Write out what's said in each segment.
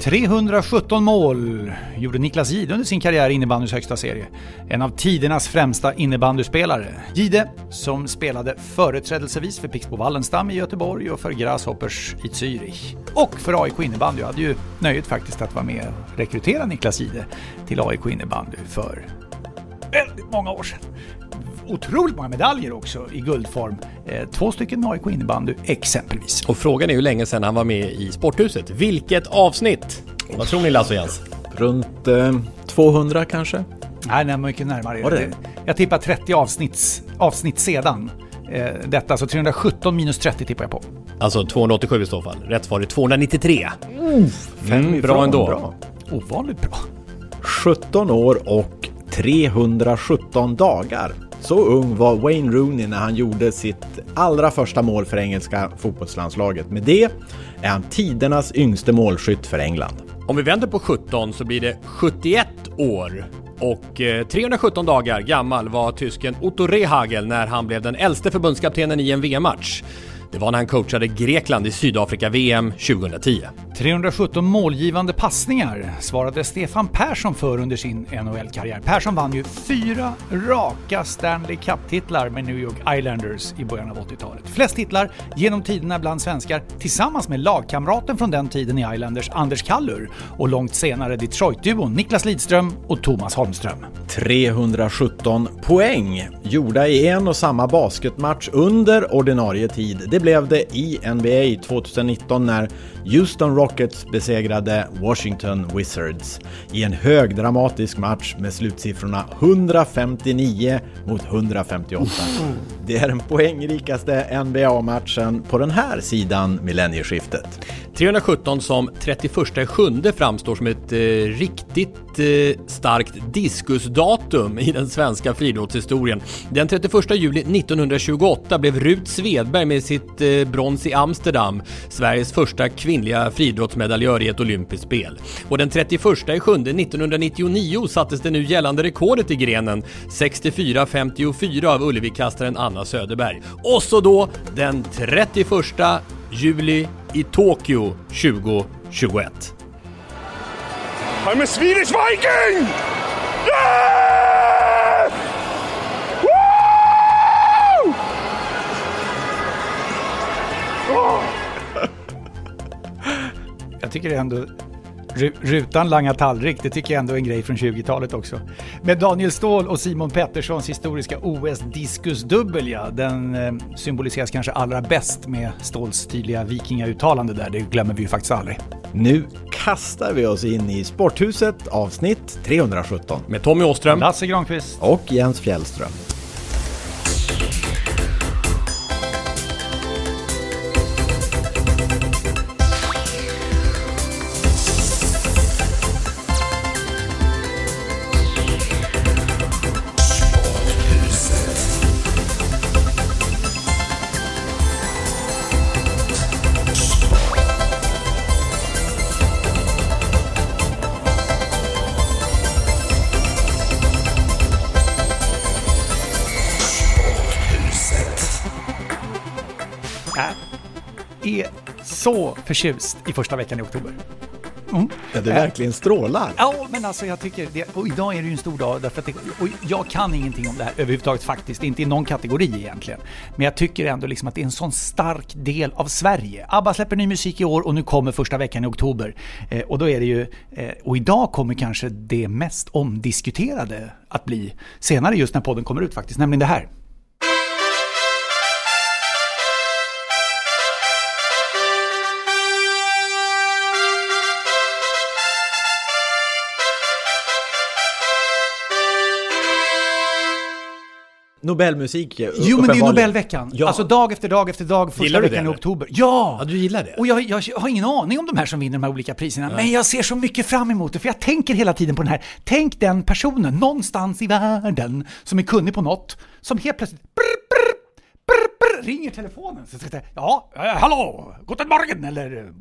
317 mål gjorde Niklas Jihde under sin karriär i innebandyns högsta serie. En av tidernas främsta innebandyspelare. Jihde, som spelade företrädelsevis för Pixbo Wallenstam i Göteborg och för Grasshoppers i Zürich. Och för AIK innebandy. Jag hade ju nöjet faktiskt att vara med och rekrytera Niklas Jihde till AIK innebandy för väldigt många år sedan otroligt många medaljer också i guldform. Eh, två stycken med AIK innebandy exempelvis. Och frågan är hur länge sedan han var med i Sporthuset. Vilket avsnitt? Vad tror ni Lasse och Jens? Runt eh, 200 kanske? Nej, nej, mycket närmare. Var det? Jag tippar 30 avsnitts, avsnitt sedan. Eh, detta, så 317 minus 30 tippar jag på. Alltså 287 i så fall. Rätt svar är 293. Fem Mm, ifrån, bra ändå. Bra. Ovanligt bra. 17 år och 317 dagar. Så ung var Wayne Rooney när han gjorde sitt allra första mål för engelska fotbollslandslaget. Med det är han tidernas yngste målskytt för England. Om vi vänder på 17 så blir det 71 år. Och eh, 317 dagar gammal var tysken Otto Rehagel när han blev den äldste förbundskaptenen i en VM-match. Det var när han coachade Grekland i Sydafrika-VM 2010. 317 målgivande passningar svarade Stefan Persson för under sin NHL-karriär. Persson vann ju fyra raka Stanley Cup-titlar med New York Islanders i början av 80-talet. Flest titlar genom tiderna bland svenskar tillsammans med lagkamraten från den tiden i Islanders, Anders Kallur, och långt senare Detroit-duon Niklas Lidström och Thomas Holmström. 317 poäng gjorda i en och samma basketmatch under ordinarie tid. Det blev det i NBA 2019 när Houston Rockets besegrade Washington Wizards i en högdramatisk match med slutsiffrorna 159 mot 158. Det är den poängrikaste NBA-matchen på den här sidan millennieskiftet. 317 som 31 sjunde framstår som ett eh, riktigt eh, starkt diskusdatum i den svenska friidrottshistorien. Den 31 juli 1928 blev Rut Svedberg med sitt eh, brons i Amsterdam Sveriges första kvinnliga friidrottsmedaljör i ett olympiskt spel. Och den 31 juli sjunde 1999 sattes det nu gällande rekordet i grenen 64-54 av Ullevikastaren Anna Söderberg. Och så då den 31 juli i Tokyo 2021. I'm a Swedish Viking! Yeah! Woo! Jag tycker det är ändå Rutan langar tallrik, det tycker jag ändå är en grej från 20-talet också. Med Daniel Ståhl och Simon Petterssons historiska OS-diskusdubbel, ja. Den eh, symboliseras kanske allra bäst med Ståhls tydliga vikingauttalande där, det glömmer vi ju faktiskt aldrig. Nu kastar vi oss in i Sporthuset avsnitt 317 Med Tommy Åström. Lasse Granqvist. och Jens Fjällström. Förtjust i första veckan i oktober. Mm. Ja, det verkligen strålar. Ja, men alltså jag tycker det, och idag är det ju en stor dag därför att det, och jag kan ingenting om det här överhuvudtaget faktiskt, inte i någon kategori egentligen. Men jag tycker ändå liksom att det är en sån stark del av Sverige. ABBA släpper ny musik i år och nu kommer första veckan i oktober. Eh, och då är det ju, eh, och idag kommer kanske det mest omdiskuterade att bli senare just när podden kommer ut faktiskt, nämligen det här. Nobelmusik Jo men det är ju. Nobelveckan. Ja. Alltså dag efter dag efter dag, första Gillar veckan det, i oktober. Ja! Ja, du gillar det? Och jag, jag har ingen aning om de här som vinner de här olika priserna, men jag ser så mycket fram emot det, för jag tänker hela tiden på den här, tänk den personen någonstans i världen som är kunnig på något, som helt plötsligt brr, brr, ringer telefonen. Så ska jag ja, hallå, guten morgen, eller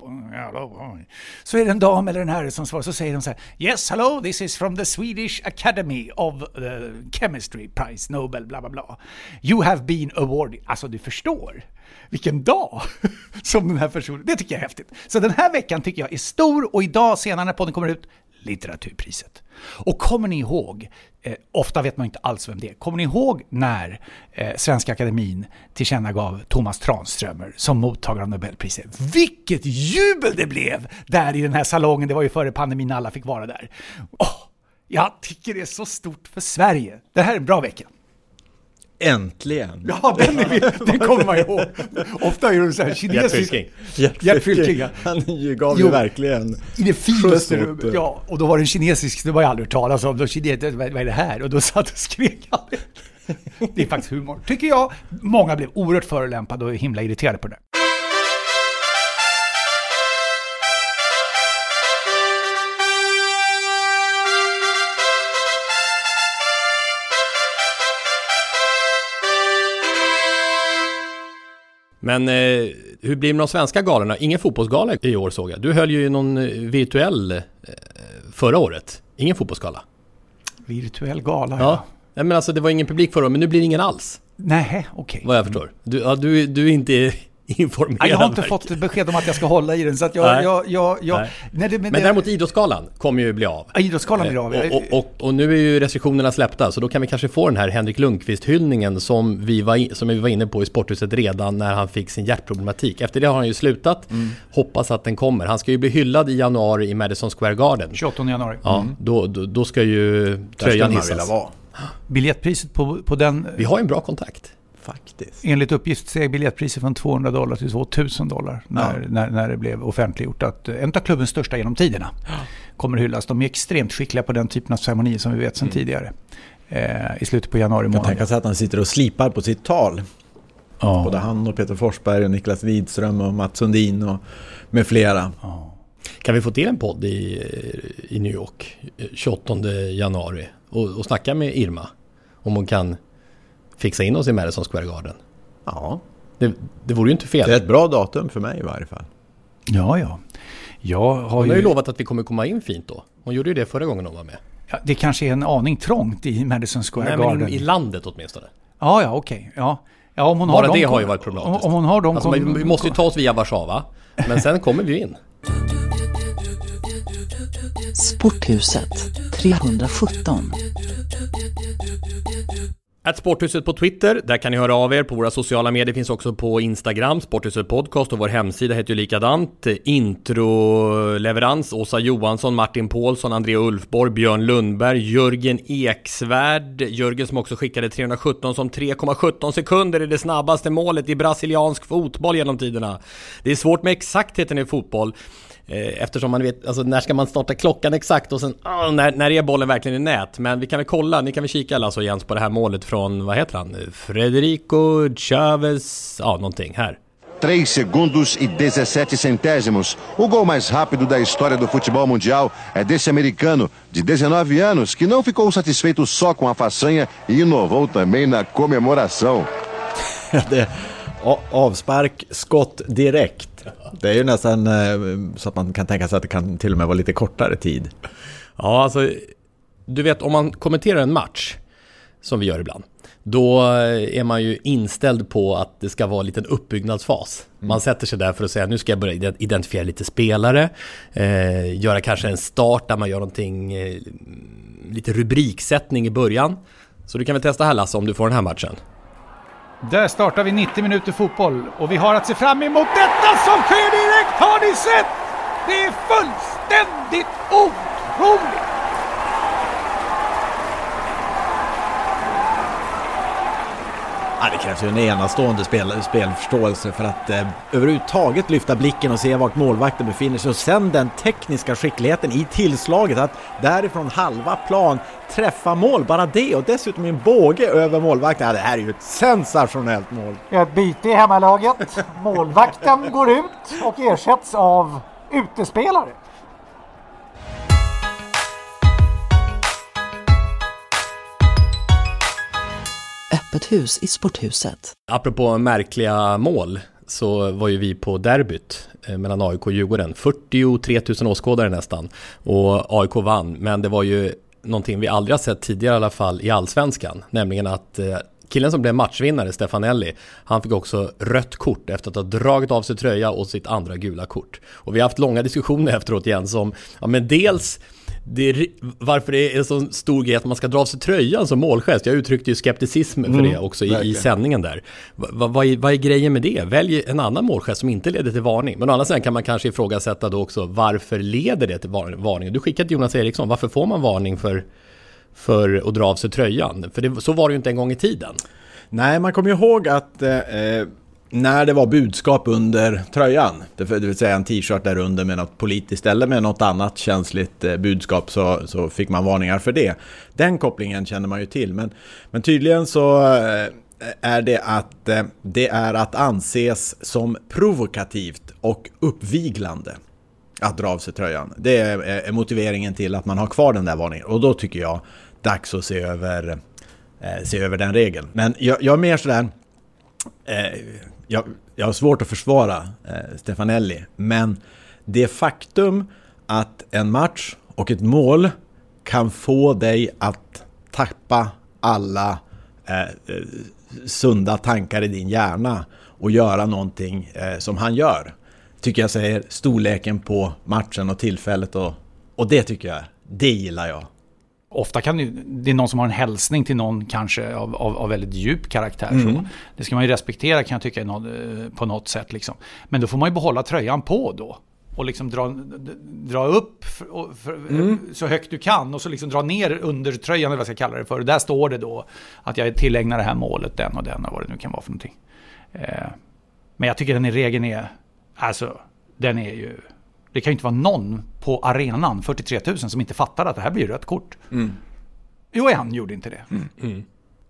hallå. Så är det en dam eller en herre som svarar, så säger de så här, yes, hello, this is from the Swedish Academy of eh, Chemistry Prize, Nobel, bla bla bla. You have been awarded. Alltså du förstår vilken dag som den här personen, det tycker jag är häftigt. Så den här veckan tycker jag är stor och idag senare när podden kommer ut, litteraturpriset. Och kommer ni ihåg, eh, ofta vet man inte alls vem det är, kommer ni ihåg när eh, Svenska Akademin tillkännagav Thomas Tranströmer som mottagare av Nobelpriset? Vilket jubel det blev där i den här salongen, det var ju före pandemin alla fick vara där. Oh, jag tycker det är så stort för Sverige. Det här är en bra vecka. Äntligen! Ja, den, är, den kommer man ihåg. Ofta är det så här kinesisk... Gert Fylking. Han gav ju verkligen I det finaste. Ja, och då var det en kinesisk, det var jag aldrig hört talas om. Då kines, vad vad är det här? Och då satt och skrek han. Det är faktiskt humor. Tycker jag. Många blev oerhört förolämpade och himla irriterade på det där. Men eh, hur blir det med de svenska galorna? Ingen fotbollsgala i år såg jag. Du höll ju någon eh, virtuell eh, förra året. Ingen fotbollsgala. Virtuell gala. Ja. Nej, men alltså det var ingen publik förra året, men nu blir det ingen alls. Nej, okej. Vad jag förstår. Du, ja, du, du är inte informerad. Jag har inte fått besked om att jag ska hålla i den, så att jag... Nej. jag, jag, jag Nej. nej, det, men Men däremot Idrottsgalan kommer ju bli av. Ja, Idrottsgalan blir av. Eh, Och, och, och, och nu är ju restriktionerna släppta, så då kan vi kanske få den här Henrik Lundqvist-hyllningen som vi, var som vi var inne på i Sporthuset redan när han fick sin hjärtproblematik. Efter det har han ju slutat. Mm. Hoppas att den kommer. Han ska ju bli hyllad i januari i Madison Square Garden. 28 januari. Ja, då, då, då ska ju Där ska tröjan man vilja hissas. vara. Biljettpriset på, på den... Vi har ju en bra kontakt. Faktiskt. Enligt uppgift steg biljettpriset från 200 dollar till 2000 dollar när, när, när det blev offentliggjort att en av klubbens största genom tiderna kommer hyllas. De är extremt skickliga på den typen av ceremonier som vi vet sedan tidigare. Eh, I slutet på januari Man månad. tänka sig att han sitter och slipar på sitt tal. Ja. Både han och Peter Forsberg och Niklas Widström och Mats Sundin och med flera. Kan vi få till en podd i, i New York eh, 28 januari och, och snacka med Irma om hon kan fixa in oss i Madison Square Garden? Ja, Det, det vore ju inte fel. det är ett bra datum för mig i varje fall. ja, ja. Jag har Hon ju... har ju lovat att vi kommer komma in fint då. Hon gjorde ju det förra gången hon var med. ja, det kanske är en aning trångt i Madison Square Nej, Garden. men i, landet åtminstone. Ja, ja, okej. Ja. Ja, om hon Bara har det de, har ju varit problematiskt. Om, hon har de... Alltså, kom- vi måste ju ta oss via Warszawa, men sen kommer vi ju in. Sporthuset 317. Att Sporthuset på Twitter, där kan ni höra av er på våra sociala medier, finns också på Instagram, Sporthuset Podcast och vår hemsida heter ju likadant. Introleverans, Åsa Johansson, Martin Paulsson, André Ulfborg, Björn Lundberg, Jörgen Eksvärd, Jörgen som också skickade 317 som 3,17 sekunder är det snabbaste målet i brasiliansk fotboll genom tiderna. Det är svårt med exaktheten i fotboll. Eh, Eftersom man vet, alltså när ska man starta klockan exakt och sen, ah, när, när är bollen verkligen i nät? Men vi kan väl kolla, ni kan väl kika och Jens på det här målet från, vad heter han? Frederico Chavez, ja någonting här. 3 segundos e 17 centésimos. O gol mais rápido da história do futebol mundial é desse americano de 19 anos que não ficou satisfeito só com a façanha e inovou também na comemoração. avspark, skott direkt. Det är ju nästan eh, så att man kan tänka sig att det kan till och med vara lite kortare tid. Ja, alltså, du vet om man kommenterar en match, som vi gör ibland, då är man ju inställd på att det ska vara en liten uppbyggnadsfas. Mm. Man sätter sig där för att säga nu ska jag börja identifiera lite spelare, eh, göra kanske en start där man gör någonting, eh, lite rubriksättning i början. Så du kan väl testa här Lasse om du får den här matchen. Där startar vi 90 minuter fotboll och vi har att se fram emot detta som sker direkt! Har ni sett? Det är fullständigt otroligt! Ja, det krävs ju en enastående spel, spelförståelse för att eh, överhuvudtaget lyfta blicken och se vart målvakten befinner sig och sen den tekniska skickligheten i tillslaget att därifrån halva plan träffa mål, bara det och dessutom en båge över målvakten. Ja, det här är ju ett sensationellt mål. Ett byte i hemmalaget. Målvakten går ut och ersätts av utespelare. Öppet hus i sporthuset. Apropå märkliga mål så var ju vi på derbyt eh, mellan AIK och Djurgården. 43 000 åskådare nästan. Och AIK vann, men det var ju någonting vi aldrig har sett tidigare i alla fall i allsvenskan. Nämligen att eh, killen som blev matchvinnare, Stefanelli, han fick också rött kort efter att ha dragit av sig tröja och sitt andra gula kort. Och vi har haft långa diskussioner efteråt igen som, ja men dels det är, varför det är en så stor grej att man ska dra av sig tröjan som målgest. Jag uttryckte ju skepticism för mm, det också i, i, sändningen där. Va, va, vad, är, vad är grejen med det? Välj en annan målgest som inte leder till varning. Men å andra sidan kan man kanske ifrågasätta då också varför leder det till varning? Du skickade till Jonas Eriksson, varför får man varning för, för att dra av sig tröjan? För det, så var det ju inte en gång i tiden. Nej, man kommer ihåg att eh, när det var budskap under tröjan, det vill säga en t-shirt där under med något politiskt eller med något annat känsligt eh, budskap så, så fick man varningar för det. Den kopplingen känner man ju till, men, men tydligen så eh, är det att eh, det är att anses som provokativt och uppviglande att dra av sig tröjan. Det är motiveringen till att man har kvar den där varningen och då tycker jag dags att se över, se över den regeln. Men jag, jag är mer sådär eh, jag, jag har svårt att försvara eh, Stefanelli, men det faktum att en match och ett mål kan få dig att tappa alla eh, eh, sunda tankar i din hjärna och göra någonting eh, som han gör. Tycker jag säger storleken på matchen och tillfället och, och det tycker jag, det gillar jag. Ofta kan det, det är någon som har en hälsning till någon kanske av, av, av väldigt djup karaktär. Mm. Så det ska man ju respektera kan jag tycka eh, på något sätt. Liksom. Men då får man ju behålla tröjan på då. Och liksom dra, dra upp för, för, mm. så högt du kan och så liksom dra ner under tröjan eller vad jag ska kalla det för. Och där står det då att jag tillägnar det här målet den och den och vad det nu kan vara för någonting. Eh, men jag tycker den i regeln är, alltså den är ju det kan ju inte vara någon på arenan, 43 000, som inte fattar att det här blir rött kort. Mm. Jo, han gjorde inte det. Mm. Mm.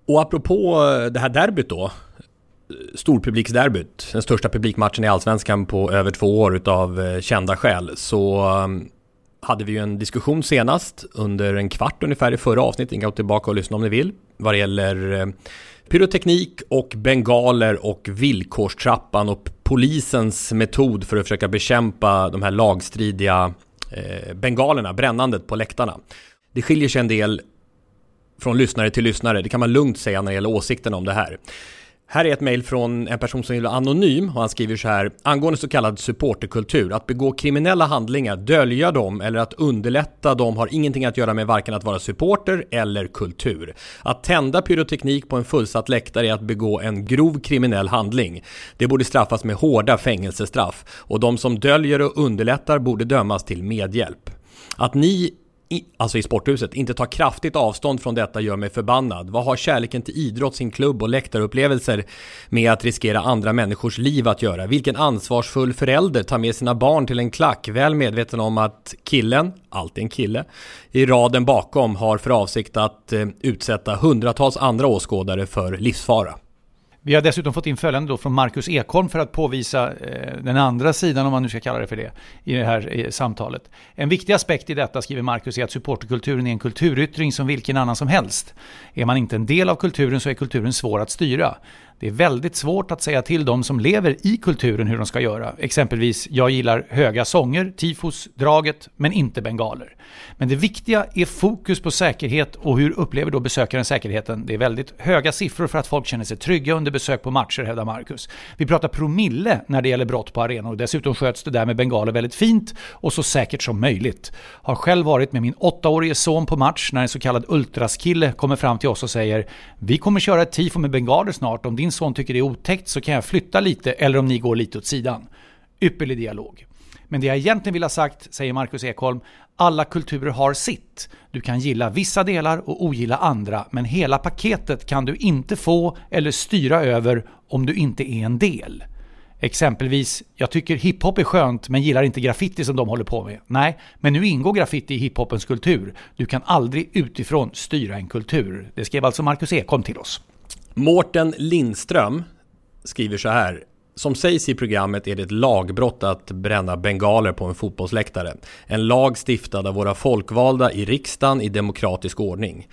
Och apropå eh, det här derbyt då, storpubliksderbyt, den största publikmatchen i Allsvenskan på över två år utav eh, kända skäl, så um, hade vi ju en diskussion senast under en kvart ungefär i förra avsnittet, ni kan gå tillbaka och lyssna om ni vill, vad det gäller uh, pyroteknik och bengaler och villkorstrappan och polisens metod för att försöka bekämpa de här lagstridiga eh, bengalerna, brännandet på läktarna. Det skiljer sig en del från lyssnare till lyssnare, det kan man lugnt säga när det gäller åsikterna om det här. Här är ett mejl från en person som vill vara anonym och han skriver så här angående så kallad supporterkultur. Att begå kriminella handlingar, dölja dem eller att underlätta dem har ingenting att göra med varken att vara supporter eller kultur. Att tända pyroteknik på en fullsatt läktare är att begå en grov kriminell handling. Det borde straffas med hårda fängelsestraff och de som döljer och underlättar borde dömas till medhjälp. Att ni alltså i sporthuset, inte tar kraftigt avstånd från detta gör mig förbannad. Vad har kärleken till idrott, sin klubb och läktarupplevelser med att riskera andra människors liv att göra? Vilken ansvarsfull förälder tar med sina barn till en klack, väl medveten om att killen, alltid en kille, i raden bakom har för avsikt att eh, utsätta hundratals andra åskådare för livsfara? Vi har dessutom fått in följande då från Marcus Ekholm för att påvisa eh, den andra sidan, om man nu ska kalla det för det, i det här eh, samtalet. En viktig aspekt i detta, skriver Marcus, är att supporterkulturen är en kulturyttring som vilken annan som helst. Är man inte en del av kulturen så är kulturen svår att styra. Det är väldigt svårt att säga till de som lever i kulturen hur de ska göra. Exempelvis, jag gillar höga sånger, tifos, draget, men inte bengaler. Men det viktiga är fokus på säkerhet och hur upplever då besökaren säkerheten? Det är väldigt höga siffror för att folk känner sig trygga under besök på matcher, hävdar Marcus. Vi pratar promille när det gäller brott på arenor. Dessutom sköts det där med bengaler väldigt fint och så säkert som möjligt. Har själv varit med min åttaårige son på match när en så kallad ultraskille kommer fram till oss och säger Vi kommer köra ett tifo med bengaler snart. Om din son tycker det är otäckt så kan jag flytta lite eller om ni går lite åt sidan. Ypperlig dialog. Men det jag egentligen vill ha sagt, säger Marcus Ekholm, alla kulturer har sitt. Du kan gilla vissa delar och ogilla andra, men hela paketet kan du inte få eller styra över om du inte är en del. Exempelvis, jag tycker hiphop är skönt men gillar inte graffiti som de håller på med. Nej, men nu ingår graffiti i hiphopens kultur. Du kan aldrig utifrån styra en kultur. Det skrev alltså Marcus Ekholm till oss. Mårten Lindström skriver så här. Som sägs i programmet är det ett lagbrott att bränna bengaler på en fotbollsläktare. En lag stiftad av våra folkvalda i riksdagen i demokratisk ordning.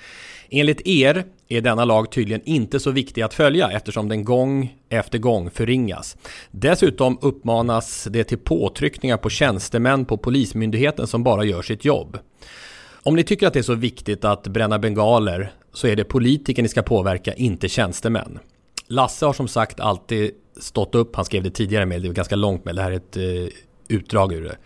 Enligt er är denna lag tydligen inte så viktig att följa eftersom den gång efter gång förringas. Dessutom uppmanas det till påtryckningar på tjänstemän på Polismyndigheten som bara gör sitt jobb. Om ni tycker att det är så viktigt att bränna bengaler så är det politiker ni ska påverka, inte tjänstemän. Lasse har som sagt alltid stått upp, han skrev det tidigare med, det var ganska långt med, det här är ett eh, utdrag ur det.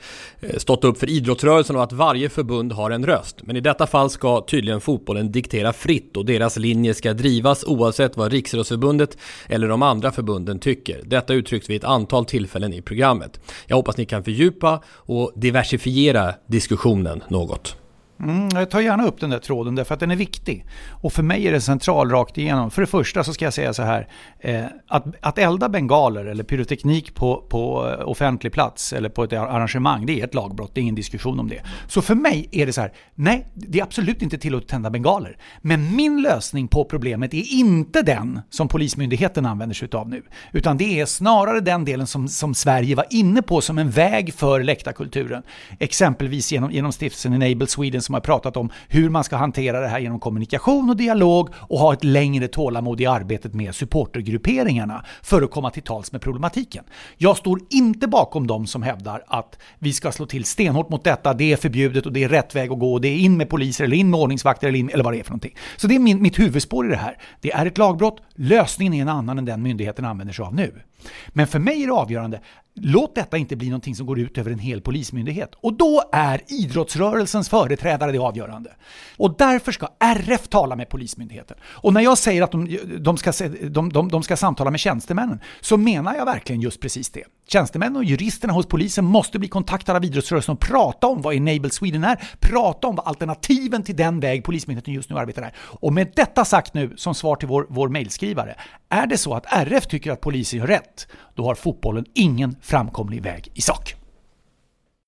Eh, stått upp för idrottsrörelsen och att varje förbund har en röst. Men i detta fall ska tydligen fotbollen diktera fritt och deras linje ska drivas oavsett vad Riksidrottsförbundet eller de andra förbunden tycker. Detta uttrycks vid ett antal tillfällen i programmet. Jag hoppas ni kan fördjupa och diversifiera diskussionen något. Mm, jag tar gärna upp den där tråden därför att den är viktig. Och för mig är det central rakt igenom. För det första så ska jag säga så här. Eh, att, att elda bengaler eller pyroteknik på, på eh, offentlig plats eller på ett arrangemang, det är ett lagbrott. Det är ingen diskussion om det. Så för mig är det så här. Nej, det är absolut inte tillåtet att tända bengaler. Men min lösning på problemet är inte den som Polismyndigheten använder sig av nu. Utan det är snarare den delen som, som Sverige var inne på som en väg för läktarkulturen. Exempelvis genom, genom stiftelsen Enable Sweden som har pratat om hur man ska hantera det här genom kommunikation och dialog och ha ett längre tålamod i arbetet med supportergrupperingarna för att komma till tals med problematiken. Jag står inte bakom de som hävdar att vi ska slå till stenhårt mot detta, det är förbjudet och det är rätt väg att gå, och det är in med poliser eller in med ordningsvakter eller, in, eller vad det är för någonting. Så det är min, mitt huvudspår i det här. Det är ett lagbrott, lösningen är en annan än den myndigheten använder sig av nu. Men för mig är det avgörande, låt detta inte bli någonting som går ut över en hel polismyndighet. Och då är idrottsrörelsens företrädare det avgörande. Och därför ska RF tala med Polismyndigheten. Och när jag säger att de, de, ska, de, de, de ska samtala med tjänstemännen så menar jag verkligen just precis det. Tjänstemännen och juristerna hos polisen måste bli kontaktade av idrottsrörelsen och prata om vad Enable Sweden är, prata om vad alternativen till den väg Polismyndigheten just nu arbetar är. Och med detta sagt nu, som svar till vår, vår mejlskrivare, är det så att RF tycker att polisen gör rätt, då har fotbollen ingen framkomlig väg i sak.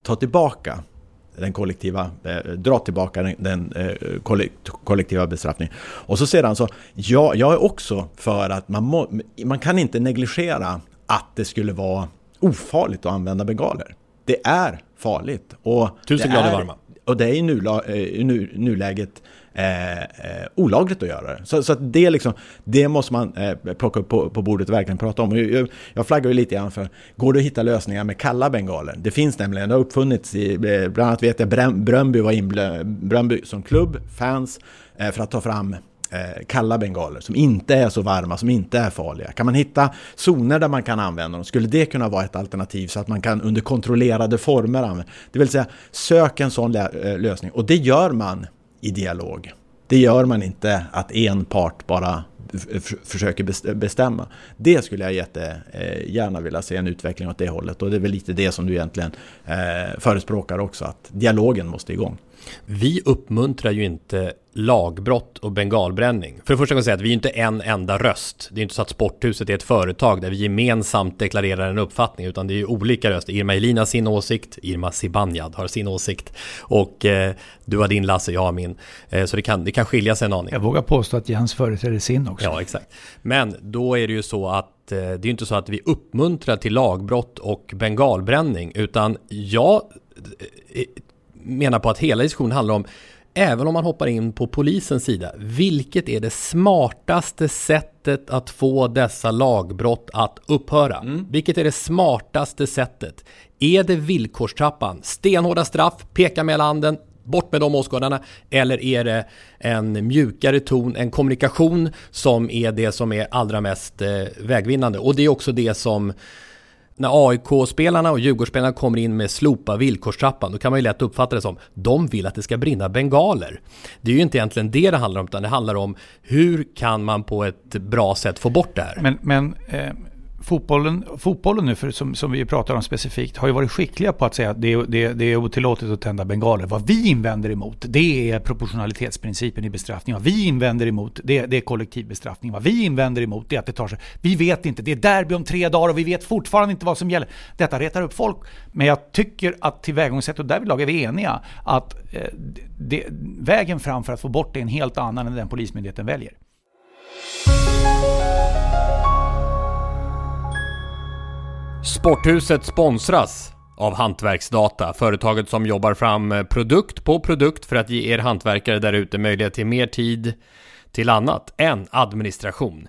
Ta tillbaka den kollektiva, eh, dra tillbaka den, den eh, kollektiva bestraffningen. Och så sedan så, ja, jag är också för att man, må, man kan inte negligera att det skulle vara ofarligt att använda bengaler. Det är farligt. Och Tusen grader varma. Och det är i nula, eh, nu, nuläget eh, eh, olagligt att göra det. Så, så det, liksom, det måste man eh, plocka upp på, på bordet och verkligen prata om. Jag, jag flaggar ju lite grann för, går det att hitta lösningar med kalla bengaler? Det finns nämligen, det har uppfunnits i, eh, bland annat vet jag Bröndby var inblandad, Bröndby som klubb, fans, eh, för att ta fram Eh, kalla bengaler som inte är så varma, som inte är farliga. Kan man hitta zoner där man kan använda dem, skulle det kunna vara ett alternativ så att man kan under kontrollerade former använda. Det vill säga, sök en sån eh, lösning och det gör man i dialog. Det gör man inte att en part bara försöker bestämma. Det skulle jag jättegärna eh, vilja se en utveckling åt det hållet och det är väl lite det som du egentligen förespråkar också, att dialogen måste igång. Vi uppmuntrar ju inte lagbrott och bengalbränning. För det första kan jag säga att vi är inte en enda röst. Det är inte så att Sporthuset är ett företag där vi gemensamt deklarerar en uppfattning, utan det är ju olika röster. Irma Elin har sin åsikt, Irma Sibanjad har sin åsikt och eh, du har din Lasse, jag har min. Eh, så det kan, det kan skilja sig en aning. Jag vågar påstå att Jens företräder sin också. Ja, exakt. Men då är det ju så att eh, det är inte så att vi uppmuntrar till lagbrott och bengalbränning, utan jag eh, menar på att hela diskussionen handlar om även om man hoppar in på polisens sida, vilket är det smartaste sättet att få dessa lagbrott att upphöra? Mm. Vilket är det smartaste sättet? Är det villkorstrappan? Stenhårda straff, peka med handen, bort med de åskådarna. Eller är det en mjukare ton, en kommunikation som är det som är allra mest eh, vägvinnande? Och det är också det som när AIK-spelarna och Djurgårdsspelarna kommer in med slopa villkorstrappan, då kan man ju lätt uppfatta det som de vill att det ska brinna bengaler. Det är ju inte egentligen det det handlar om, utan det handlar om hur kan man på ett bra sätt få bort det här? Men, men eh, fotbollen, fotbollen nu, för, som, som vi pratar om specifikt, har ju varit skickliga på att säga att det är, det, det är otillåtet att tända bengaler. Vad vi invänder emot, det är proportionalitetsprincipen i bestraffning. Vad vi invänder emot, det, det är kollektiv bestraffning. Vad vi invänder emot, det är att det tar sig... Vi vet inte, det är derby om tre dagar och vi vet fortfarande inte vad som gäller. Detta retar upp folk. Men jag tycker att tillvägagångssättet, och därvidlag är vi eniga, att eh, det, vägen fram för att få bort det är en helt annan än den Polismyndigheten väljer. Sporthuset sponsras av Hantverksdata, företaget som jobbar fram eh, produkt på produkt för att ge er hantverkare där ute möjlighet till mer tid till annat än administration.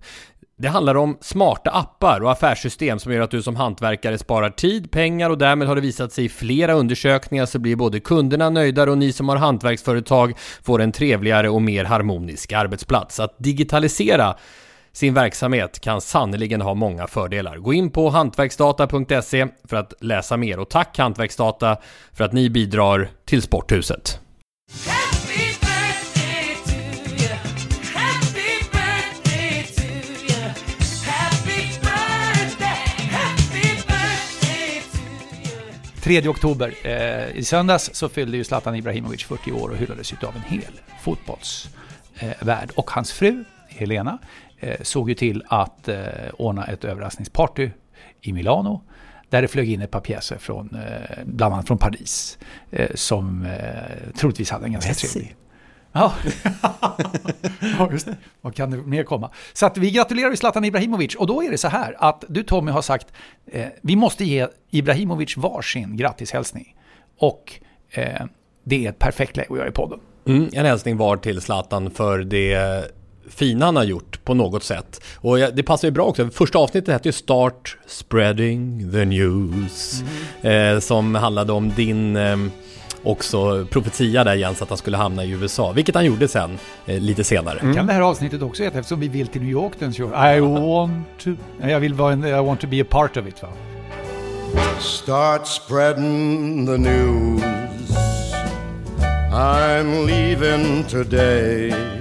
Det handlar om smarta appar och affärssystem som gör att du som hantverkare sparar tid, pengar och därmed har det visat sig i flera undersökningar så blir både kunderna nöjdare och ni som har hantverksföretag får en trevligare och mer harmonisk arbetsplats. Att digitalisera sin verksamhet kan sannoliken ha många fördelar. Gå in på hantverksdata.se för att läsa mer och tack Hantverksdata för att ni bidrar till Sporthuset. Tredje oktober eh, i söndags så fyllde ju Zlatan Ibrahimovic 40 år och hyllades av en hel fotbollsvärld. Eh, och hans fru Helena såg ju till att eh, ordna ett överraskningsparty i Milano. Där det flög in ett par pjäser från, eh, bland annat från Paris, eh, som eh, troligtvis hade en ganska Messi. trevlig... Ja. ja, just det. Vad kan det mer komma? Så att vi gratulerar Zlatan Ibrahimovic. Och då är det så här att du Tommy har sagt eh, vi måste ge Ibrahimovic varsin grattishälsning. Och eh, det är ett perfekt läge att göra i podden. Mm, en hälsning var till Zlatan för det fina han har gjort på något sätt. Och det passar ju bra också. Första avsnittet hette ju Start Spreading the News. Mm. Eh, som handlade om din eh, också profetia där Jens att han skulle hamna i USA. Vilket han gjorde sen, eh, lite senare. Mm. Kan det här avsnittet också heta eftersom vi vill till New York den 20... I want to... Jag vill vara en... I want to be a part of it va? Start spreading the news I'm leaving today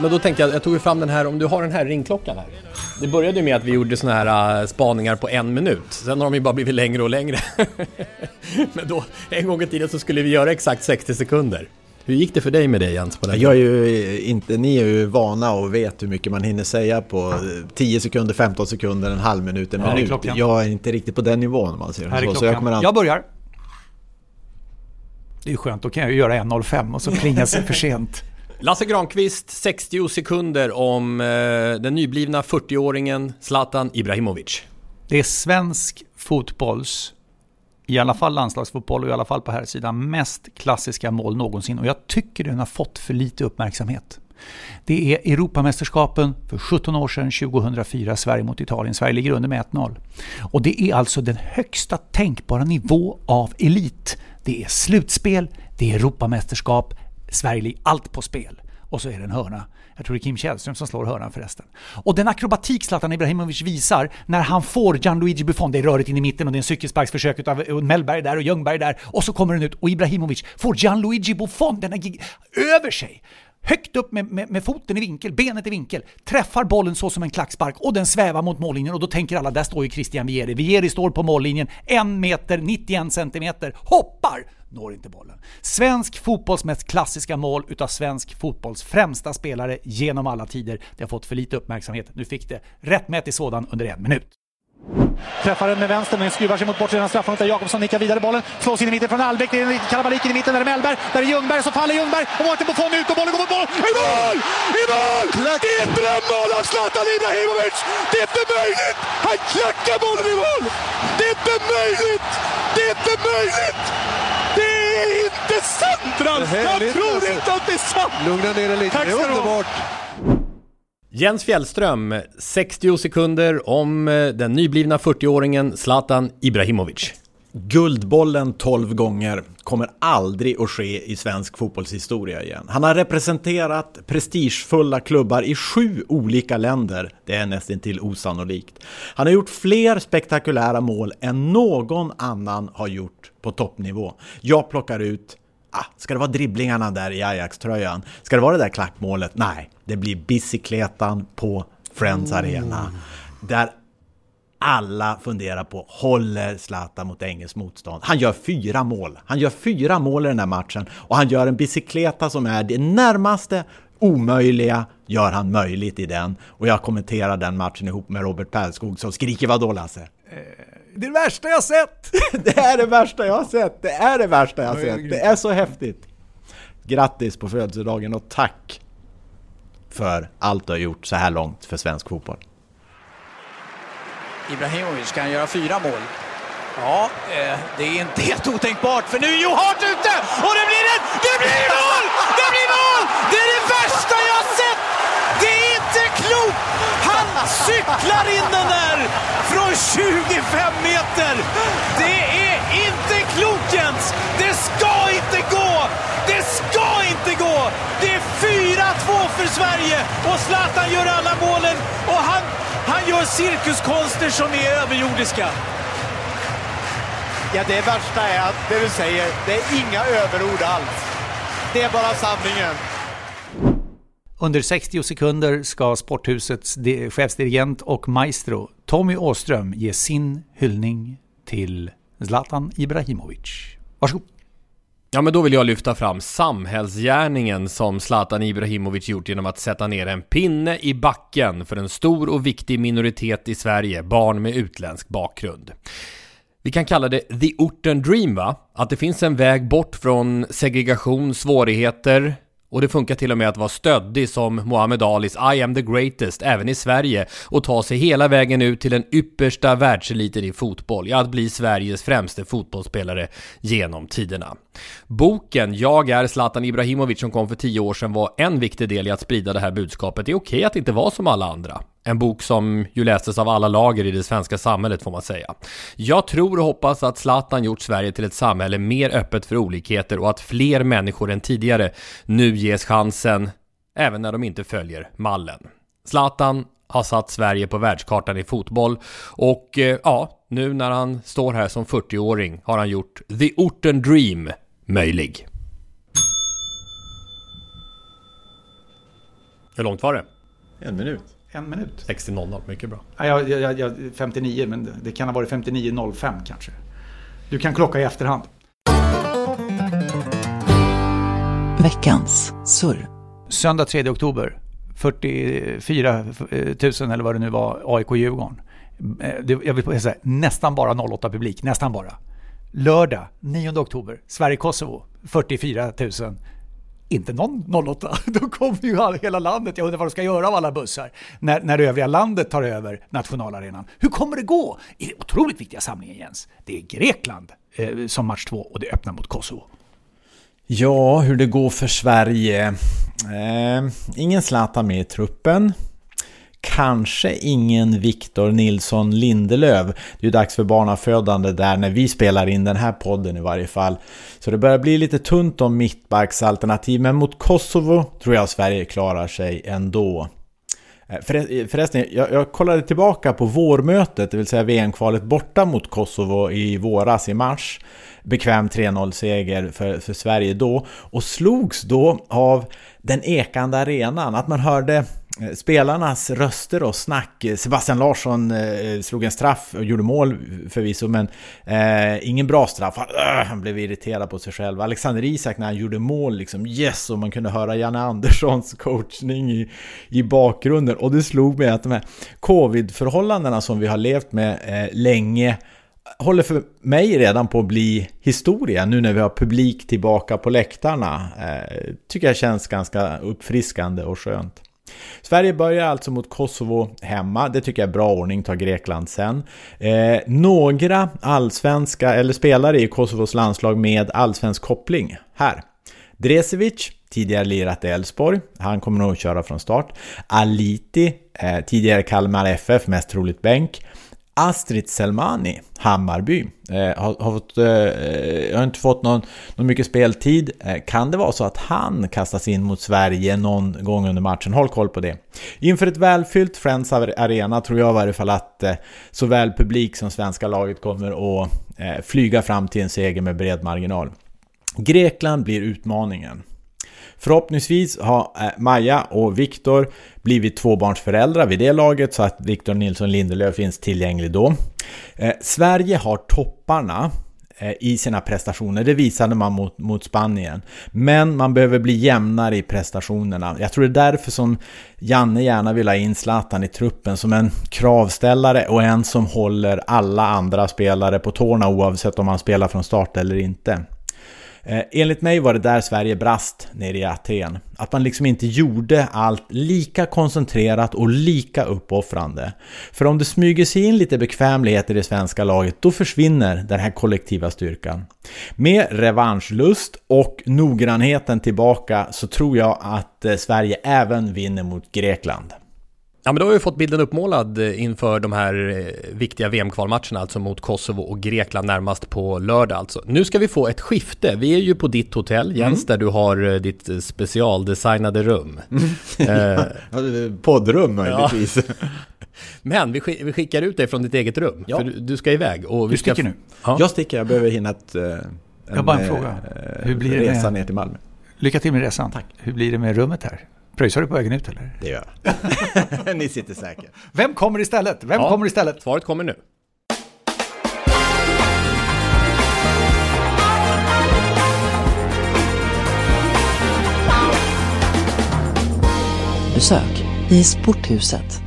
Men då tänkte jag, jag tog fram den här, om du har den här ringklockan här. Det började ju med att vi gjorde såna här uh, spaningar på en minut. Sen har de ju bara blivit längre och längre. Men då, en gång i tiden så skulle vi göra exakt 60 sekunder. Hur gick det för dig med det Jens? På den jag är ju inte, ni är ju vana och vet hur mycket man hinner säga på 10 sekunder, 15 sekunder, en halv minut, en minut. Jag är inte riktigt på den nivån om man säger så. så jag, kommer jag börjar. Det är skönt, då kan jag ju göra 1.05 och så plingas det för sent. Lasse Granqvist, 60 sekunder om eh, den nyblivna 40-åringen Zlatan Ibrahimovic. Det är svensk fotbolls, i alla fall landslagsfotboll och i alla fall på här sidan mest klassiska mål någonsin. Och jag tycker den har fått för lite uppmärksamhet. Det är Europamästerskapen för 17 år sedan, 2004, Sverige mot Italien. Sverige ligger under med 1-0. Och det är alltså den högsta tänkbara nivå av elit. Det är slutspel, det är Europamästerskap, Sverige ligger allt på spel. Och så är det en hörna. Jag tror det är Kim Källström som slår hörnan förresten. Och den akrobatik Zlatan Ibrahimovic visar när han får Gianluigi Buffon, det är rörigt in i mitten och det är en cykelsparksförsök av Mellberg där och Ljungberg där och så kommer den ut och Ibrahimovic får Gianluigi Buffon den över sig högt upp med, med, med, foten i vinkel, benet i vinkel, träffar bollen så som en klackspark och den svävar mot mållinjen och då tänker alla, där står ju Christian Vieri. Vieri står på mållinjen, en meter, 91 centimeter, hoppar! Når inte bollen. Svensk fotbolls mest klassiska mål utav svensk fotbolls främsta spelare genom alla tider. Det har fått för lite uppmärksamhet. Nu fick det rättmätig sådan under en minut. Träffar den med vänster men skruvar sig mot bortre straffområdet. Jakobsson nickar vidare bollen. Slås in i mitten från Albeck. Det är kalabalik i mitten. Där är Mellberg. Där är Ljungberg. Så faller Ljungberg. Och Mårten Buffon ut och bollen går mot mål. I mål! I mål! Det är ett drömmål av Zlatan Ibrahimovic! Det är inte möjligt! Han klackar bollen i mål! Det är inte möjligt! Det är inte möjligt! Det är inte sant Ralf! Jag tror inte att det är sant! Lugna ner dig lite. Tack Det är ska du ha. underbart. Jens Fjällström, 60 sekunder om eh, den nyblivna 40-åringen Zlatan Ibrahimovic. Guldbollen 12 gånger kommer aldrig att ske i svensk fotbollshistoria igen. Han har representerat prestigefulla klubbar i sju olika länder. Det är nästan till osannolikt. Han har gjort fler spektakulära mål än någon annan har gjort på toppnivå. Jag plockar ut Ah, ska det vara dribblingarna där i Ajax-tröjan? Ska det vara det där klackmålet? Nej, det blir bicykletan på Friends Arena. Där alla funderar på, håller Zlatan mot engelskt motstånd? Han gör fyra mål. Han gör fyra mål i den här matchen och han gör en bicykleta som är det närmaste omöjliga gör han möjligt i den. Och jag kommenterar den matchen ihop med Robert Pärlskog som skriker vadå Lasse? Det är det värsta jag sett! Det är det värsta jag har sett! Det är det värsta jag har sett! Det är så häftigt! Grattis på födelsedagen och tack för allt du har gjort så här långt för svensk fotboll. Ibrahimovic kan göra fyra mål. Ja, eh, det är inte helt otänkbart för nu är Joe Hart ute och det blir ett... Det blir mål! Det blir mål! Det är det värsta jag har sett! Det är inte klokt! Han cyklar in den där från 25 meter! Det är inte klokt Jens! Det ska inte gå! Det ska inte gå! Det är 4-2 för Sverige och Zlatan gör alla målen och han, han gör cirkuskonster som är överjordiska. Ja, det värsta är att det du säger, det är inga överord alls. Det är bara sanningen. Under 60 sekunder ska Sporthusets chefsdirigent och maestro Tommy Åström ge sin hyllning till Zlatan Ibrahimovic. Varsågod. Ja, men då vill jag lyfta fram samhällsgärningen som Zlatan Ibrahimovic gjort genom att sätta ner en pinne i backen för en stor och viktig minoritet i Sverige, barn med utländsk bakgrund. Vi kan kalla det the orten dream va? Att det finns en väg bort från segregation, svårigheter och det funkar till och med att vara stöddig som Muhammed Alis I am the greatest även i Sverige och ta sig hela vägen ut till den yppersta världseliten i fotboll, ja att bli Sveriges främste fotbollsspelare genom tiderna. Boken Jag är Zlatan Ibrahimovic som kom för tio år sedan var en viktig del i att sprida det här budskapet. Det är okej att inte vara som alla andra. En bok som ju lästes av alla lager i det svenska samhället får man säga. Jag tror och hoppas att Zlatan gjort Sverige till ett samhälle mer öppet för olikheter och att fler människor än tidigare nu ges chansen, även när de inte följer mallen. Zlatan har satt Sverige på världskartan i fotboll och eh, ja, nu när han står här som 40-åring har han gjort The Orten Dream möjlig. Hur långt var det? En minut. En minut. 60.00, mycket bra. Ja, jag, jag, jag, 59, men det- kan ha varit 59.05 kanske. Du kan klocka i efterhand. Veckans surr. Söndag 3 oktober. 44 000 eller vad det nu var, AIK-Djurgården. Eh, Jag vill säga nästan bara 08 publik, nästan bara. Lördag 9 oktober, Sverige-Kosovo, 44 000. Inte någon 08. Då kommer ju hela landet. Jag undrar vad de ska göra av alla bussar när, när övriga landet tar över nationalarenan. Hur kommer det gå i den otroligt viktiga samlingen Jens? Det är Grekland eh, som match två och det öppnar mot Kosovo. Ja, hur det går för Sverige. Eh, ingen Zlatan med i truppen. Kanske ingen Victor Nilsson Lindelöf. Det är ju dags för barnafödande där när vi spelar in den här podden i varje fall. Så det börjar bli lite tunt om mittbacksalternativ. Men mot Kosovo tror jag Sverige klarar sig ändå. Eh, eh, förresten, jag, jag kollade tillbaka på vårmötet, det vill säga VM-kvalet borta mot Kosovo i våras, i mars. Bekväm 3-0-seger för, för Sverige då och slogs då av den ekande arenan. Att man hörde Eh, spelarnas röster och snack. Eh, Sebastian Larsson eh, slog en straff och gjorde mål eh, förvisso, men eh, ingen bra straff. Han, äh, han, blev irriterad på sig själv. Alexander Isak när han gjorde mål, liksom yes, och man kunde höra Janne Anderssons coachning i, i bakgrunden. Och det slog mig att de här covid-förhållandena som vi har levt med eh, länge håller för mig redan på att bli historia nu när vi har publik tillbaka på läktarna. Tycker jag känns ganska uppfriskande och skönt. Sverige börjar alltså mot Kosovo hemma. Det tycker jag är bra ordning, tar Grekland sen. Eh, några allsvenska, eller spelare i Kosovos landslag med allsvensk koppling här. Dresevic, tidigare lirat i Elfsborg. Han kommer nog att köra från start. Aliti, eh, tidigare Kalmar FF, mest troligt bänk. Astrid Selmani, Hammarby, eh, har, har, fått, eh, eh har inte fått någon, någon mycket speltid. Eh, kan det vara så att han kastas in mot Sverige någon gång under matchen? Håll koll på det. Inför ett välfyllt Friends Arena tror jag i varje fall att eh, såväl publik som svenska laget kommer att eh, flyga fram till en seger med bred marginal. Grekland blir utmaningen. Förhoppningsvis har eh, Maja och Viktor blivit tvåbarnsföräldrar vid det laget så att Viktor Nilsson Lindelöf finns tillgänglig då. Eh, Sverige har topparna eh, i sina prestationer. Det visade man mot, mot Spanien. Men man behöver bli jämnare i prestationerna. Jag tror det är därför som Janne gärna vill ha in Zlatan i truppen som en kravställare och en som håller alla andra spelare på tårna oavsett om man spelar från start eller inte. Eh, enligt mig var det där Sverige brast nere i Aten. Att man liksom inte gjorde allt lika koncentrerat och lika uppoffrande. För om det smyger sig in lite bekvämlighet i det svenska laget, då försvinner den här kollektiva styrkan. Med revanschlust och noggrannheten tillbaka så tror jag att eh, Sverige även vinner mot Grekland. Ja, men då har vi fått bilden uppmålad eh, inför de här eh, viktiga VM-kvalmatcherna, alltså mot Kosovo och Grekland närmast på lördag alltså. Nu ska vi få ett skifte. Vi är ju på ditt hotell, Jens, mm. där du har eh, ditt specialdesignade rum. eh, Poddrum möjligtvis. Ja. Men vi, skickar ut dig från ditt eget rum, ja. för du ska iväg. Och vi du sticker nu? Ja. Jag sticker, jag behöver hinna ett, en, jag bara en fråga. Hur blir resa det med... ner till Malmö. Lycka till med resan. Tack. Hur blir det med rummet här? Pröjsar du på vägen ut eller? Det gör jag. Ni sitter säkert. Vem kommer istället? Vem ja, kommer istället? Svaret kommer nu. Besök i Sporthuset.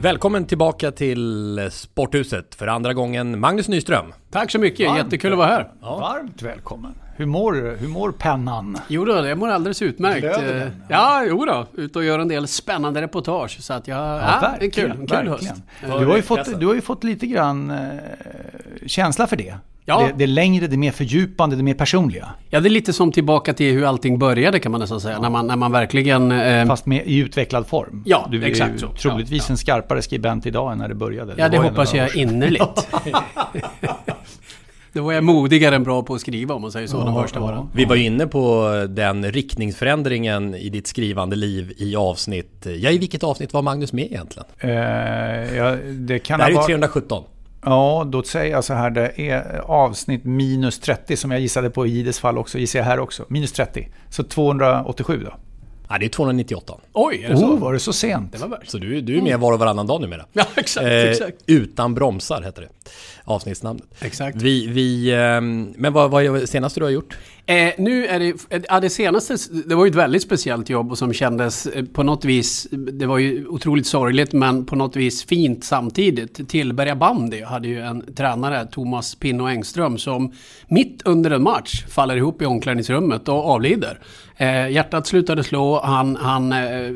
Välkommen tillbaka till Sporthuset för andra gången, Magnus Nyström. Tack så mycket, Varmt. jättekul att vara här. Ja. Varmt välkommen. Hur mår, hur mår pennan? Jo då, jag mår alldeles utmärkt. Glöder den? Ja, jo då. Ut och gör en del spännande reportage. Så att jag... Ja, ja verkligen, en kul, en kul höst. Du har, ju fått, du har ju fått lite grann eh, känsla för det. Ja. Det, det är längre, det är mer fördjupande, det är mer personliga. Ja, det är lite som tillbaka till hur allting började kan man nästan säga. Ja. När, man, när man verkligen... Eh... Fast med, i utvecklad form. Ja, du är exakt så. troligtvis ja, en skarpare skribent idag än när det började. Ja, det, det hoppas jag innerligt. Då var jag modigare än bra på att skriva om man säger så, ja, den första ja. Vi var inne på den riktningsförändringen i ditt skrivande liv i avsnitt... Ja, i vilket avsnitt var Magnus med egentligen? Uh, ja, det kan det här är ju 317. Ja, då säger jag så här, det är avsnitt minus 30 som jag gissade på i Gides fall också, gissar jag här också. Minus 30. Så 287 då. Ja, det är 298. Oj, är det så? Oh, var det så sent? Det var. Så du, du är med var och varannan dag numera. Ja, exakt, eh, exakt. Utan bromsar heter det. Avsnittsnamnet. Exakt. Vi, vi, eh, men vad, vad är det senaste du har gjort? Eh, nu är det, eh, ja, det senaste, det var ju ett väldigt speciellt jobb och som kändes eh, på något vis, det var ju otroligt sorgligt men på något vis fint samtidigt. Tillberga bandy hade ju en tränare, Thomas Pinno Engström, som mitt under en match faller ihop i omklädningsrummet och avlider. Eh, hjärtat slutade slå, han, han eh,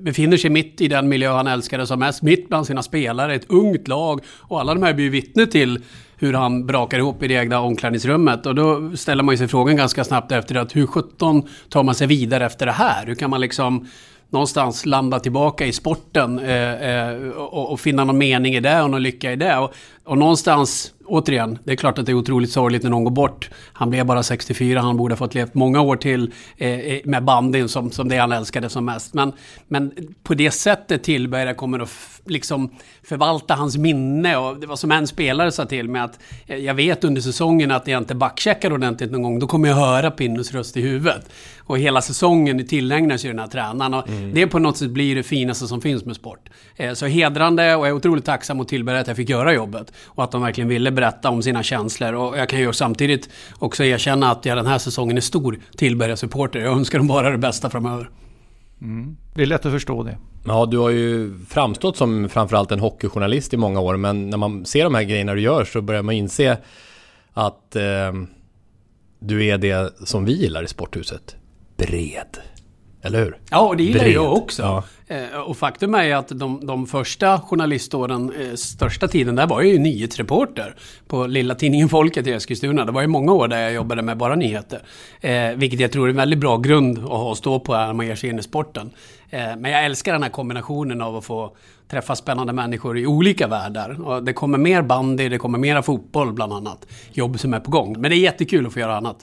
befinner sig mitt i den miljö han älskade som mest, mitt bland sina spelare, ett ungt lag och alla de här blir vittne till hur han brakar ihop i det egna omklädningsrummet. Och då ställer man ju sig frågan ganska snabbt efter att hur sjutton tar man sig vidare efter det här? Hur kan man liksom någonstans landa tillbaka i sporten eh, eh, och, och, finna någon mening i det och någon lycka i det. Och, och någonstans återigen, det är klart att det är otroligt sorgligt när någon går bort. Han blev bara 64, han borde ha fått leva många år till eh, eh med bandin som, som det han älskade som mest. Men, men på det sättet Tillberga kommer att liksom förvalta hans minne. Och det var som en spelare sa till mig att eh, jag vet under säsongen att jag inte backcheckar ordentligt någon gång. Då kommer jag höra Pinnus röst i huvudet. Och hela säsongen tillägnas ju den här tränaren. Och mm. det på något sätt blir det finaste som finns med sport. Eh, så hedrande och jag är otroligt tacksam mot Tillberga att jag fick göra jobbet. Och att de verkligen ville berätta om sina känslor. Och jag kan ju samtidigt också erkänna att jag den här säsongen är stor Tillberga-supporter. Jag önskar dem bara det bästa framöver. Mm. Det är lätt att förstå det. Ja, du har ju framstått som framförallt en hockeyjournalist i många år, men när man ser de här grejerna du gör så börjar man inse att eh, du är det som vi gillar i sporthuset. Bred. Eller hur? Ja, och det gillar Bred. jag också. Ja. Eh, och faktum är att de, de första journaliståren, eh, största tiden där var jag ju nyhetsreporter på lilla tidningen Folket i Eskilstuna. Det var ju många år där jag jobbade med bara nyheter. Eh, vilket jag tror är en väldigt bra grund att ha att stå på när man ger sig in i sporten. Eh, men jag älskar den här kombinationen av att få träffa spännande människor i olika världar. Och det kommer mer bandy, det kommer mera fotboll bland annat. Jobb som är på gång. Men det är jättekul att få göra annat.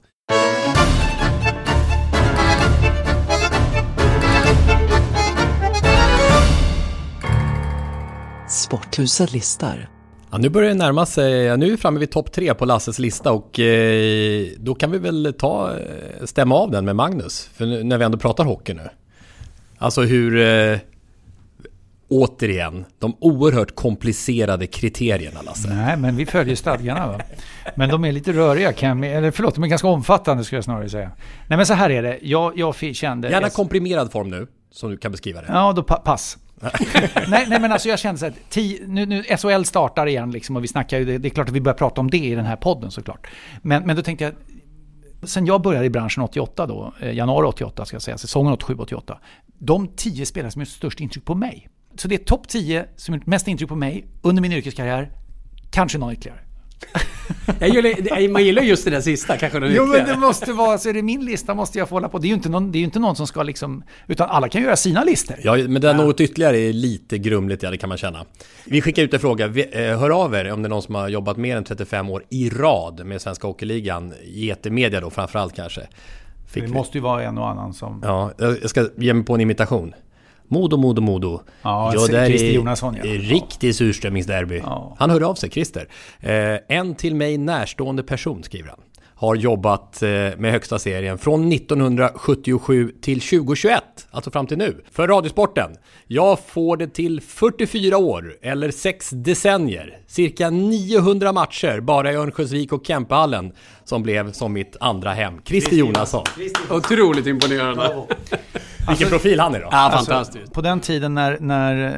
Sporthuset listar. Ja, nu börjar det närma sig, nu är vi framme vid topp tre på Lasses lista och eh, då kan vi väl ta, eh, stämma av den med Magnus. För nu, när vi ändå pratar hockey nu. Alltså hur, eh, återigen, de oerhört komplicerade kriterierna Lasse. Nej, men vi följer stadgarna va. Men de är lite röriga, kan eller förlåt, de är ganska omfattande skulle jag snarare säga. Nej men så här är det, jag, jag kände... Gärna komprimerad form nu, som du kan beskriva det. Ja, då pa pass. nej, nej, men alltså jag kände så att nu, nu, SHL startar igen liksom och vi snackar ju, det, det är klart att vi börjar prata om det i den här podden såklart. Men, men då tänkte jag, sen jag började i branschen 88 då, eh, januari 88 ska jag säga, säsongen 87-88. De tio spelare som gjort störst intryck på mig. Så det är topp 10 som gjort mest intryck på mig under min yrkeskarriär. Kanske någon ytterligare. jag gillar, man gillar just det där sista, kanske någon Jo men det måste vara, så är det min lista måste jag få hålla på. Det är ju inte någon, det är inte någon som ska liksom, utan alla kan göra sina listor. Ja, men det är något ytterligare är lite grumligt, ja det kan man känna. Vi skickar ut en fråga, eh, hör av er om det är någon som har jobbat mer än 35 år i rad med Svenska Hockeyligan, GT-media då framförallt kanske. Fick det måste ju vara en och annan som... Ja, jag ska ge mig på en imitation. Modo, Modo, Modo. Ja, ja där Christer Jonasson ja. Riktig surströmmingsderby. Ja. Han hörde av sig, Christer. Eh, en till mig närstående person, skriver han. Har jobbat eh, med högsta serien från 1977 till 2021, alltså fram till nu, för Radiosporten. Jag får det till 44 år, eller 6 decennier. Cirka 900 matcher bara i Örnsköldsvik och Kempehallen som blev som mitt andra hem. Christer Jonasson. Otroligt imponerande. Vilken profil han är då. Ja, fantastiskt. Alltså, på den tiden när, när eh,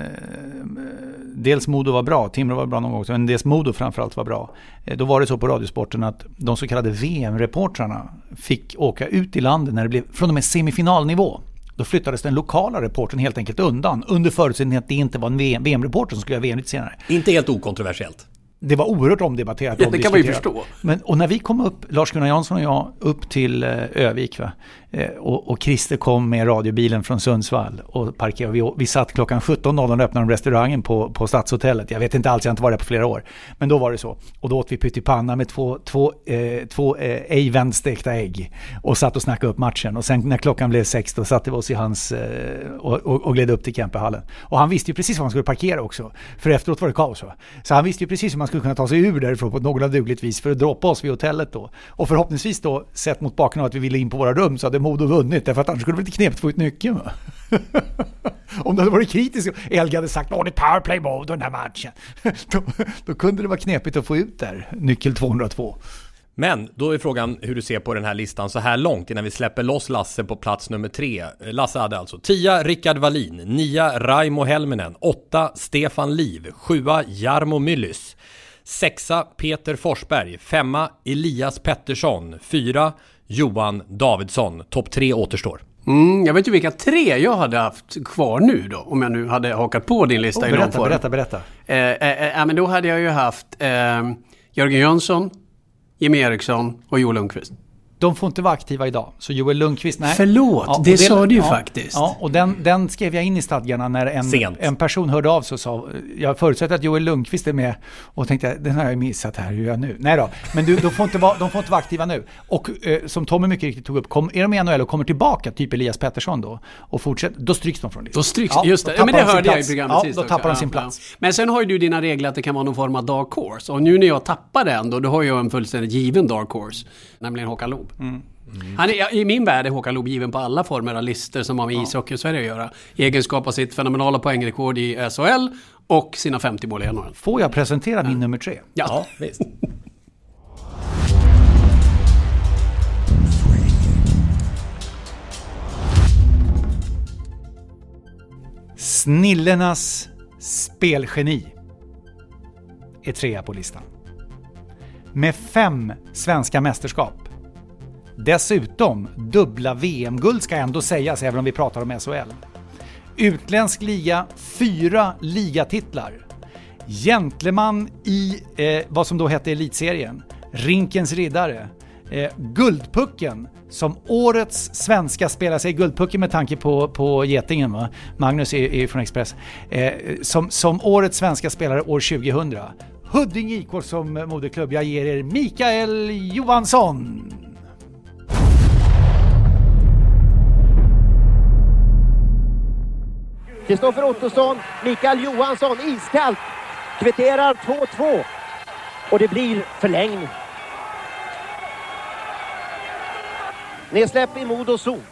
dels Modo var bra, Timrå var bra någon gång också, men dels Modo framförallt var bra. Eh, då var det så på Radiosporten att de så kallade VM-reportrarna fick åka ut i landet när det blev från och med semifinalnivå. Då flyttades den lokala reporten helt enkelt undan under förutsättning att det inte var en VM-reporter som skulle göra VM lite senare. Inte helt okontroversiellt det var oerhört omdebatterat. Ja, det kan man ju förstå. Men, och när vi kom upp, Lars-Gunnar Jansson och jag, upp till eh, Övik va? Eh, och, och Christer kom med radiobilen från Sundsvall och parkerade. Vi, vi satt klockan 17.00 och öppnade restaurangen på, på Stadshotellet. Jag vet inte alls, jag har inte varit där på flera år. Men då var det så. Och då åt vi pyttipanna med två, två, eh, två eh, ej vändstekta ägg. Och satt och snackade upp matchen. Och sen när klockan blev sex då satte vi oss i hans eh, och, och, och gled upp till Kempehallen. Och han visste ju precis var han skulle parkera också. För efteråt var det kaos va? Så han visste ju precis hur man skulle kunna ta sig ur därifrån på ett någorlunda dugligt vis för att droppa oss vid hotellet då. Och förhoppningsvis då, sett mot bakgrund av att vi ville in på våra rum, så hade Modo vunnit. Därför att annars skulle det bli lite knepigt att få ut nyckeln. Om det hade varit kritiskt och Elga hade sagt att det är powerplay mode den här matchen. då, då kunde det vara knepigt att få ut där, nyckel 202. Men då är frågan hur du ser på den här listan så här långt innan vi släpper loss Lasse på plats nummer tre. Lasse hade alltså 10 Rickard Wallin, 9 Raimo Helminen, 8 Stefan Liv, 7 Jarmo Myllys, 6 Peter Forsberg, 5 Elias Pettersson, 4 Johan Davidsson. Topp 3 återstår. Mm, jag vet inte vilka tre jag hade haft kvar nu då, om jag nu hade hakat på din lista oh, i någon form. Berätta, berätta, berätta. Eh, eh, eh, men då hade jag ju haft eh, Jörgen Jönsson, Jimmy Eriksson och Joel Lundqvist. De får inte vara aktiva idag. Så Joel Lundqvist, nej. Förlåt, Ja, och det sa du ju faktiskt. Ja, och den, den skrev jag in i stadgarna när en, Sent. en person hörde av sig och sa Jag förutsätter att Joel Lundqvist är med och tänkte den har jag missat här, hur gör jag nu? Nej då, men du, de, får inte vara, de får inte vara aktiva nu. Och eh, som Tommy mycket riktigt tog upp, kom, är de i NHL och kommer tillbaka, typ Elias Pettersson då, och fortsätter, då stryks de från listan. Då stryks Ja, just det. Ja, men det hörde jag i programmet Ja, sist då tappar de Ja, sin ja. plats. Men sen har ju du dina regler att det kan vara någon form av dark horse. Och nu när jag tappar den då, då har jag en fullständigt given dark horse. Nämligen Håkan Loob. Mm. Han är, I min värld är Håkan Loob given på alla former av listor som har med ishockey och Sverige att göra. I egenskap av sitt fenomenala poängrekord i SHL och sina 50 mål i NHL. Får jag presentera min nummer tre? Ja, visst. Snillenas spelgeni är trea på listan. Med fem svenska mästerskap. Dessutom dubbla VM-guld ska ändå sägas även om vi pratar om SHL. Utländsk liga, fyra ligatitlar. Gentleman i eh, vad som då hette Elitserien. Rinkens riddare. Eh, guldpucken som årets svenska spelare, säger Guldpucken med tanke på, på Getingen va? Magnus är, är från Express. Eh, som, som årets svenska spelare år 2000. Huddinge IK som moderklubb. Jag ger er Mikael Johansson. Kristoffer Ottosson, Mikael Johansson, iskallt, kvitterar 2-2 och det blir förlängning. Nedsläpp i Modo zon.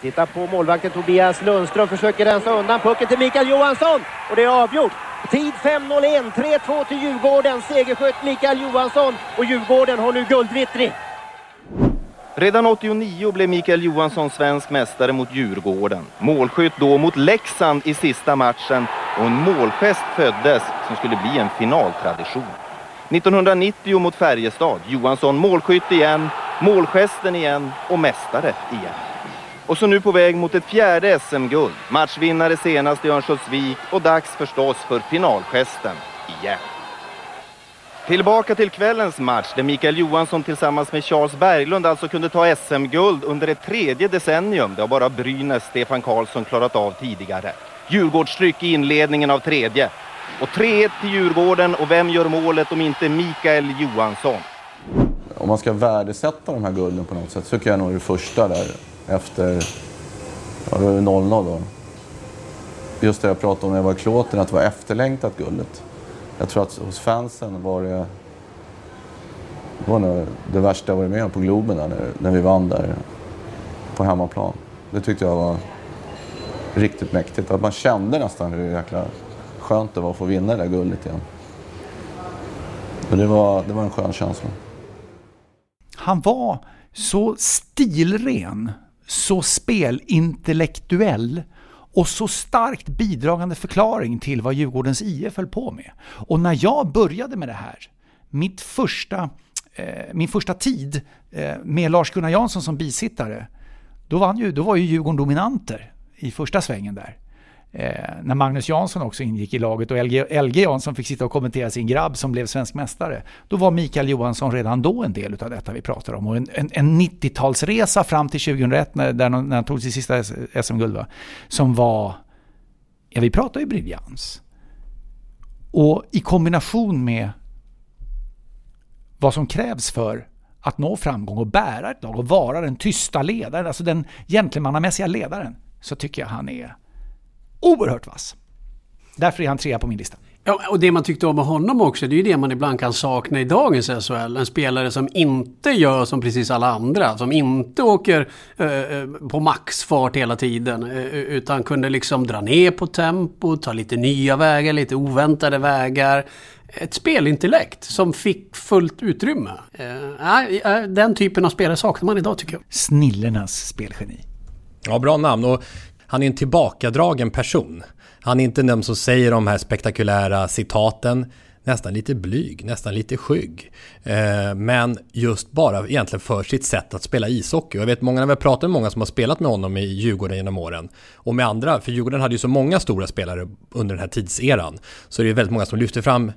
Titta på målvakten Tobias Lundström, försöker rensa undan pucken till Mikael Johansson och det är avgjort. Tid 5.01, 3-2 till Djurgården, segerskytt Mikael Johansson och Djurgården har nu guldvittring. Redan 89 blev Mikael Johansson svensk mästare mot Djurgården. Målskytt då mot Leksand i sista matchen och en målgest föddes som skulle bli en finaltradition. 1990 mot Färjestad, Johansson målskytt igen, målgesten igen och mästare igen. Och så nu på väg mot ett fjärde SM-guld, matchvinnare senast i Örnsköldsvik och dags förstås för finalgesten igen. Tillbaka till kvällens match där Mikael Johansson tillsammans med Charles Berglund alltså kunde ta SM-guld under ett tredje decennium. Det har bara Brynäs Stefan Karlsson klarat av tidigare. Djurgårdstryck i inledningen av tredje. Och 3-1 till Djurgården och vem gör målet om inte Mikael Johansson? Om man ska värdesätta de här gulden på något sätt så tycker jag nog det första där efter, ja det var ju 0-0 då. Just det jag pratade om när jag var i Klåten, att det var efterlängtat guldet. Jag tror att hos fansen var det, det var nog det värsta jag varit med om på Globen där, när, när vi vann där på hemmaplan. Det tyckte jag var riktigt mäktigt. Att man kände nästan hur jäkla skönt det var att få vinna det där guldet igen. Och det var, det var en skön känsla. Han var så stilren, så spelintellektuell och så starkt bidragande förklaring till vad Djurgårdens IF höll på med. Och när jag började med det här, mitt första, eh, min första tid eh, med Lars-Gunnar Jansson som bisittare, då, vann ju, då var ju Djurgården dominanter i första svängen där. Eh, när Magnus Jansson också ingick i laget och LG, LG Jansson fick sitta och kommentera sin grabb som blev svensk mästare. Då var Mikael Johansson redan då en del av detta vi pratar om. Och en, en, en 90-talsresa fram till 2001 när, där, när han tog sitt sista SM-guld. Som var, ja vi pratar ju briljans. Och i kombination med vad som krävs för att nå framgång och bära ett lag och vara den tysta ledaren, alltså den gentlemannamässiga ledaren, så tycker jag han är oerhört vass. Därför är han trea på min lista. Ja, och det man tyckte om med honom också, det är ju det man ibland kan sakna i dagens SHL. En spelare som inte gör som precis alla andra. Som inte åker eh, på maxfart hela tiden. Eh, utan kunde liksom dra ner på tempo, ta lite nya vägar, lite oväntade vägar. Ett spelintellekt som fick fullt utrymme. Eh, den typen av spelare saknar man idag tycker jag. Snillenas spelgeni. Ja, bra namn. Och han är en tillbakadragen person. Han är inte den som säger de här spektakulära citaten. Nästan lite blyg, nästan lite skygg. Eh, men just bara egentligen för sitt sätt att spela ishockey. Jag vet många, när vi pratat med många som har spelat med honom i Djurgården genom åren. Och med andra, för Djurgården hade ju så många stora spelare under den här tidseran. Så det är väldigt många som lyfter fram,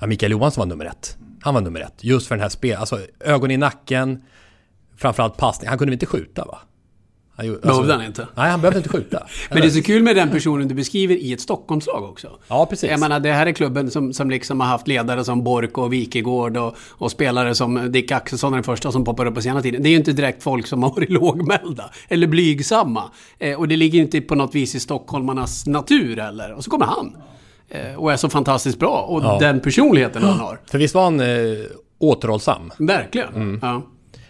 ja, Mikael Johansson var nummer ett. Han var nummer ett. Just för den här spel, alltså ögon i nacken. framförallt passning. Han kunde väl inte skjuta va? Han gjorde, alltså, behövde han inte? Nej, han behövde inte skjuta. Men det är så kul med den personen du beskriver i ett Stockholmslag också. Ja, precis. Jag menar, det här är klubben som, som liksom har haft ledare som Bork och Wikegård och, och spelare som Dick Axelsson är den första som poppar upp på senare tiden. Det är ju inte direkt folk som har varit lågmälda eller blygsamma. Eh, och det ligger inte på något vis i stockholmarnas natur heller. Och så kommer han. Eh, och är så fantastiskt bra. Och ja. den personligheten han har. För visst var han eh, återhållsam? Verkligen. Mm. Ja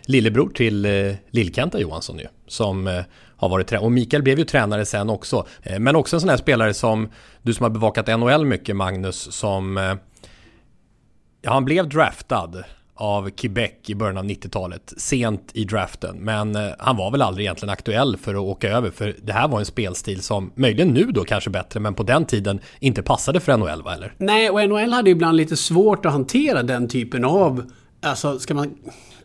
lillebror till eh, Lill-Kenta Johansson ju. Som eh, har varit tränare. Och Mikael blev ju tränare sen också. Eh, men också en sån här spelare som du som har bevakat NHL mycket Magnus. Som... Eh, ja, han blev draftad av Quebec i början av 90-talet. Sent i draften. Men eh, han var väl aldrig egentligen aktuell för att åka över. För det här var en spelstil som möjligen nu då kanske bättre. Men på den tiden inte passade för NHL va eller? Nej, och NHL hade ju ibland lite svårt att hantera den typen av Alltså, ska man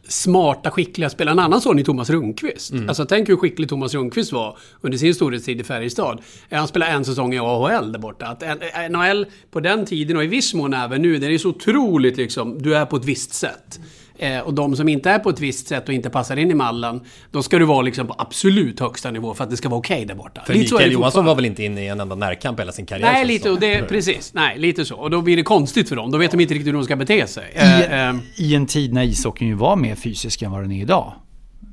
smarta, skickliga spelare. En annan sån är Thomas Rundqvist. Mm. Alltså tänk hur skicklig Thomas Rundqvist var under sin storhetstid i Färjestad. Han spelade en säsong i AHL där borta. Att NHL på den tiden och i viss mån även nu, det är så otroligt liksom, du är på ett visst sätt. Eh, och de som inte är på ett visst sätt och inte passar in i mallen, då ska du vara liksom på absolut högsta nivå för att det ska vara okej okay där borta. För lite Mikael Johansson var väl inte inne i en enda närkamp hela sin karriär? Nej, lite, och det, precis. Nej, lite så. Och då blir det konstigt för dem. Då vet de inte riktigt hur de ska bete sig. I, eh, eh. I en tid när ishockeyn ju var mer fysisk än vad den är idag.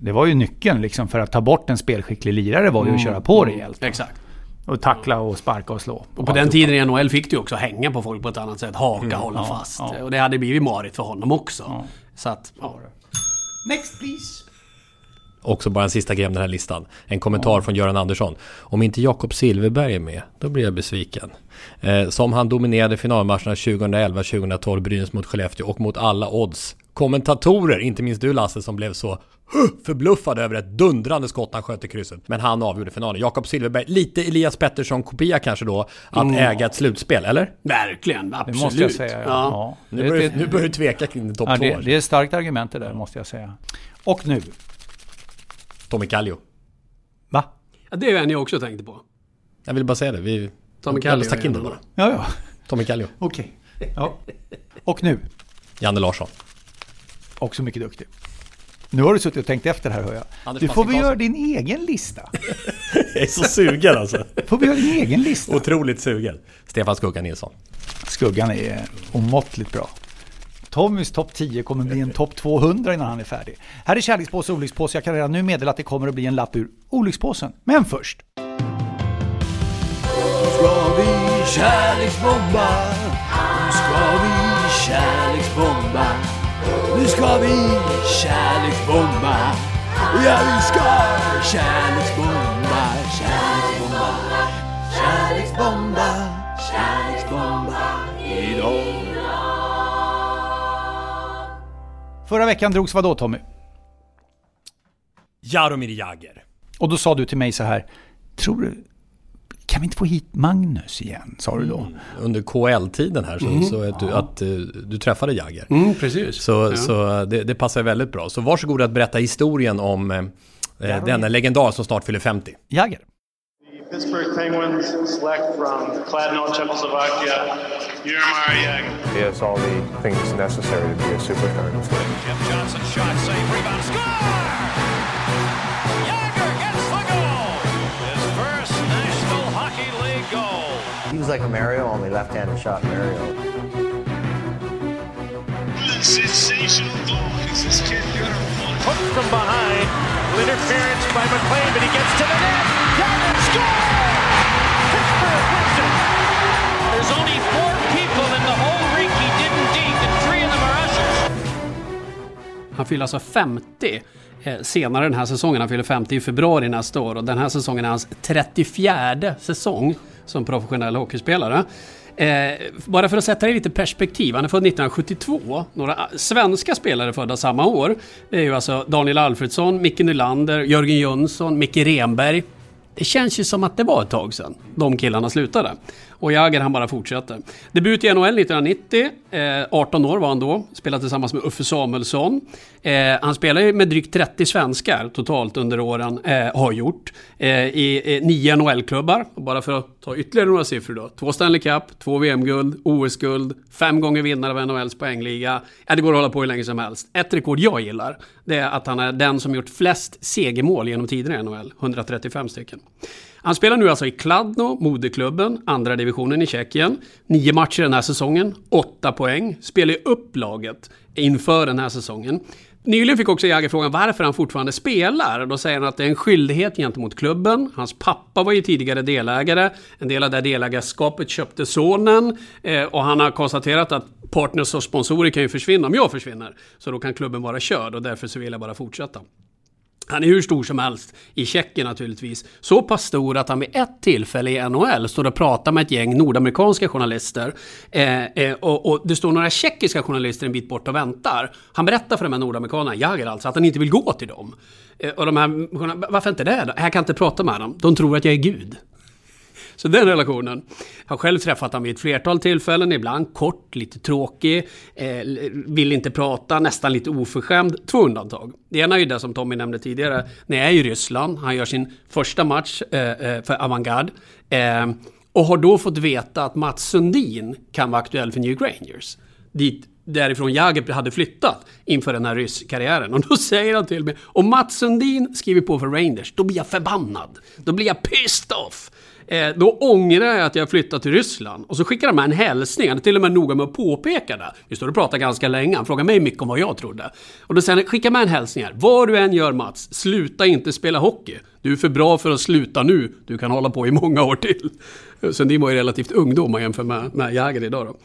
Det var ju nyckeln liksom för att ta bort en spelskicklig lirare var ju att mm. köra på rejält. Exakt. Och tackla och sparka och slå. Och på den tiden i NHL fick du också hänga på folk på ett annat sätt. Haka, mm, hålla ja, fast. Ja. Och det hade blivit marigt för honom också. Ja. Så att, ja. Next please. Också bara en sista grej om den här listan. En kommentar ja. från Göran Andersson. Om inte Jakob Silverberg är med, då blir jag besviken. Eh, som han dominerade finalmatcherna 2011, 2012, Brynäs mot Skellefteå och mot alla odds. Kommentatorer, inte minst du Lasse, som blev så förbluffad över ett dundrande skott han sköt i krysset. Men han avgjorde finalen. Jakob Silverberg, lite Elias Pettersson-kopia kanske då, att mm. äga ett slutspel, eller? Verkligen, absolut. Det måste jag säga, ja. ja. ja. Nu, börjar, nu börjar du tveka kring topp ja, två. Det, det är ett starkt argument det där, måste jag säga. Och nu? Tommy Kallio. Va? Ja, det är en jag också tänkte på. Jag vill bara säga det. Vi... Tommy Kallio. Stack in det bara. Ja, ja. Tommy Kallio. Okej. Okay. Ja. Och nu? Janne Larsson. Också mycket duktig. Nu har du suttit och tänkt efter här hör jag. Anders du får väl göra din egen lista? jag är så sugen alltså. får vi göra din egen lista? Otroligt sugen. Stefan Skugga Nilsson. Skuggan är omåttligt bra. Tommys topp 10 kommer bli en topp 200 innan han är färdig. Här är kärlekspåse och olyckspåse. Jag kan redan nu meddela att det kommer att bli en lapp ur olyckspåsen. Men först. Nu ska vi kärleksbomba. Ska vi kärleksbomba. Nu ska vi kärleksbomba. Ja, vi ska kärleksbomba, kärleksbomba, kärleksbomba, kärleksbomba idag. Förra veckan drogs vad då Tommy? Jaromir Jagr. Och då sa du till mig så här, tror du, kan vi inte få hit Magnus igen? Sa du då. Mm. Under KL-tiden här så, mm. så att, du, ja. att uh, du träffade Jagger. Mm, precis. Så, ja. så det, det, passar väldigt bra. Så varsågod att berätta historien om uh, denna legendar som snart fyller 50. Jagger. Pittsburgh Penguins select from Kladno, Czechoslovakia, Jaromir Jagr. He has all the things necessary to be a superstar. Jim Johnson shot, save, rebound, score! Like a Mario, only left-handed shot Mario. Sensational goal. Is this kid beautiful? Hooked from behind. Interference by McLean, but he gets to the net. Down score! Pittsburgh wins it. There's only four people in the whole rink he didn't deke, and three of them are ushers. Han fyller alltså 50 eh, senare den här säsongen. Han fyller 50 i februari nästa år och den här säsongen är hans 34 säsong som professionell hockeyspelare. Eh, bara för att sätta det i lite perspektiv, han är född 1972. Några ah, svenska spelare födda samma år. Det är ju alltså Daniel Alfredsson, Micke Nylander, Jörgen Jönsson, Micke Renberg det känns ju som att det var ett tag sedan de killarna slutade. Och Jagr han bara fortsätter. Debut i NHL 1990, eh, 18 år var han då, spelade tillsammans med Uffe Samuelsson. Eh, han spelade med drygt 30 svenskar totalt under åren, eh, har gjort. Eh, I eh, nio NHL-klubbar, bara för att ta ytterligare några siffror då. Två Stanley Cup, två VM-guld, OS-guld, fem gånger vinnare av NHLs poängliga. Ja, det går att hålla på hur länge som helst. Ett rekord jag gillar, det är att han är den som gjort flest segermål genom tiderna i NHL, 135 stycken. Han spelar nu alltså i Kladno, moderklubben, andra divisionen i Tjeckien. Nio matcher den här säsongen, åtta poäng. Spelar upp laget inför den här säsongen. Nyligen fick också Jagr frågan varför han fortfarande spelar. Då säger han att det är en skyldighet gentemot klubben. Hans pappa var ju tidigare delägare. En del av det delägarskapet köpte sonen. Eh, och han har konstaterat att partners och sponsorer kan ju försvinna om jag försvinner. Så då kan klubben vara körd och därför så vill jag bara fortsätta. Han är hur stor som helst i Tjeckien naturligtvis. Så pass stor att han vid ett tillfälle i NHL står och pratar med ett gäng nordamerikanska journalister. Eh, eh, och, och, det står några tjeckiska journalister en bit bort och väntar. Han berättar för de här nordamerikanerna, Jagr alltså, att han inte vill gå till dem. Eh, och de här, varför inte det då? Jag kan inte prata med dem. De tror att jag är Gud. Så den relationen. Jag har själv träffat honom vid ett flertal tillfällen, ibland kort, lite tråkig, eh, vill inte prata, nästan lite oförskämd. Två undantag. Det ena är ju det som Tommy nämnde tidigare, när jag är i Ryssland, han gör sin första match eh, eh, för Avantgarde. Eh, och har då fått veta att Mats Sundin kan vara aktuell för New Rangers. Dit därifrån Jagr hade flyttat inför den här rysskarriären. Och då säger han till mig, om Mats Sundin skriver på för Rangers, då blir jag förbannad. Då blir jag pissed off. Eh, då ångrar jag att jag flyttat till Ryssland. Och så skickar han med en hälsning. Han är till och med noga med att påpeka det. Vi står och pratar ganska länge. Han frågar mig mycket om vad jag trodde. Och då säger han, skicka med en hälsning här. Vad du än gör Mats, sluta inte spela hockey. Du är för bra för att sluta nu. Du kan hålla på i många år till. Sundin var ju relativt ungdom om man jämför med, med Jagr idag då.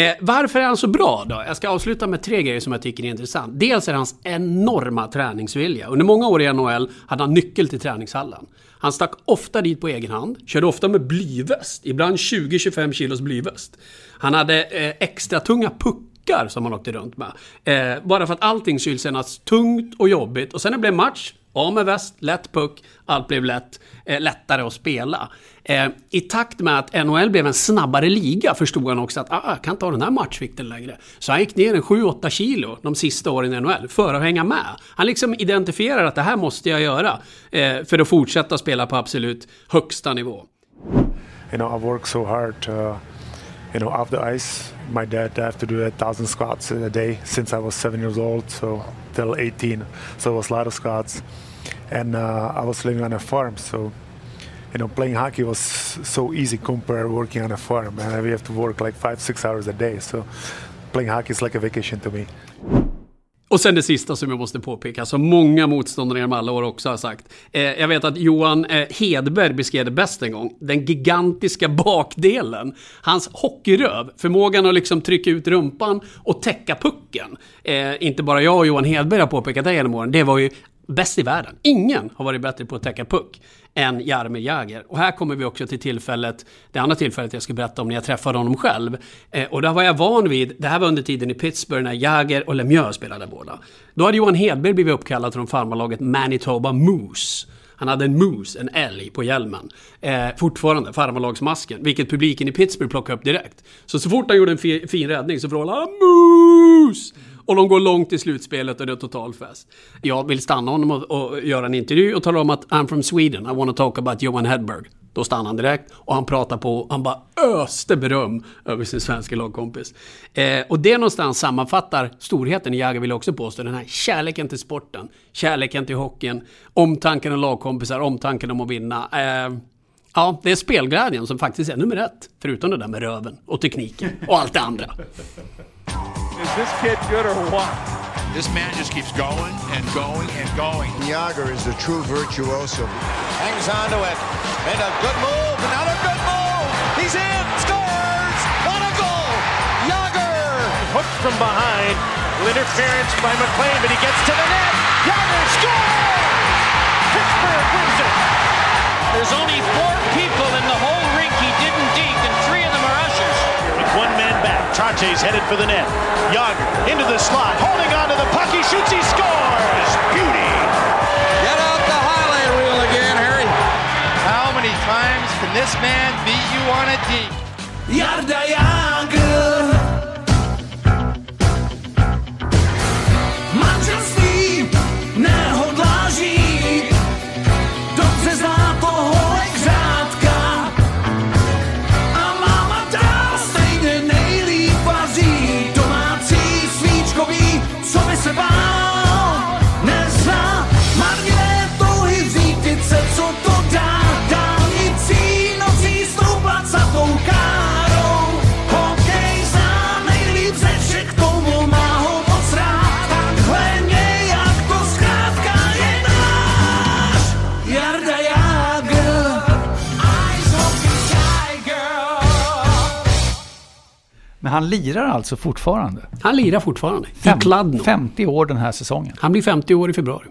Eh, varför är han så bra då? Jag ska avsluta med tre grejer som jag tycker är intressant. Dels är hans enorma träningsvilja. Under många år i NHL hade han nyckel till träningshallen. Han stack ofta dit på egen hand, körde ofta med blyväst, ibland 20-25 kilos blyväst. Han hade eh, extra tunga puckar som han åkte runt med. Eh, bara för att allting skulle kännas tungt och jobbigt. Och sen när det blev match, av med väst, lätt puck, allt blev lätt, eh, lättare att spela. Eh, I takt med att NHL blev en snabbare liga förstod han också att ah, jag kan inte ha den här matchvikten längre. Så han gick ner en 7-8 kilo de sista åren i NHL för att hänga med. Han liksom identifierar att det här måste jag göra eh, för att fortsätta spela på absolut högsta nivå. You know, I work so hard to, you know, off the ice. My dad had to do a thousand squats a day since I was seven years old, so till 18. So it was a lot of squats. And uh, I was living on a farm, so you know, playing hockey was so easy compared working on a farm, and we have to work like five, six hours a day. So playing hockey is like a vacation to me. Och sen det sista som jag måste påpeka, som många motståndare genom alla år också har sagt. Eh, jag vet att Johan eh, Hedberg beskrev det bäst en gång. Den gigantiska bakdelen. Hans hockeyröv, förmågan att liksom trycka ut rumpan och täcka pucken. Eh, inte bara jag och Johan Hedberg har påpekat det genom åren. Det var ju bäst i världen. Ingen har varit bättre på att täcka puck än Jaromir Jagr. Och här kommer vi också till tillfället, det andra tillfället jag ska berätta om när jag träffade honom själv. Eh, och där var jag van vid, det här var under tiden i Pittsburgh när Jagr och Lemieux spelade båda. Då hade Johan Hedberg blivit uppkallad från farmarlaget Manitoba Moose. Han hade en moose, en älg, på hjälmen. Eh, fortfarande, farmarlagsmasken. Vilket publiken i Pittsburgh plockade upp direkt. Så så fort han gjorde en fi fin räddning så vrålade han Moose! Och de går långt i slutspelet och det är total fest. Jag vill stanna honom och, och göra en intervju och tala om att I'm from Sweden, I want to talk about Johan Hedberg. Då stannar han direkt och han pratar på, han bara öste beröm över sin svenska lagkompis. Eh, och det någonstans sammanfattar storheten i Jagr vill jag också påstå. Den här kärleken till sporten, kärleken till hockeyn, omtanken om lagkompisar, omtanken om att vinna. Eh, ja, det är spelglädjen som faktiskt är nummer ett. Förutom det där med röven och tekniken och allt det andra. Is this kid good or what? This man just keeps going and going and going. Yager is a true virtuoso. Hangs on to it. And a good move. Another good move. He's in. Scores. What a goal. Yager. Hooked from behind. Interference by McLean, but he gets to the net. Yager scores. Pittsburgh wins it. There's only four people Trache's headed for the net. Young into the slot, holding on to the puck. He shoots, he scores. Beauty. Get out the highlight reel again, Harry. How many times can this man beat you on a D? Yarda Yaga. Men han lirar alltså fortfarande? Han lirar fortfarande. Fem, I Kladno. 50 år den här säsongen. Han blir 50 år i februari.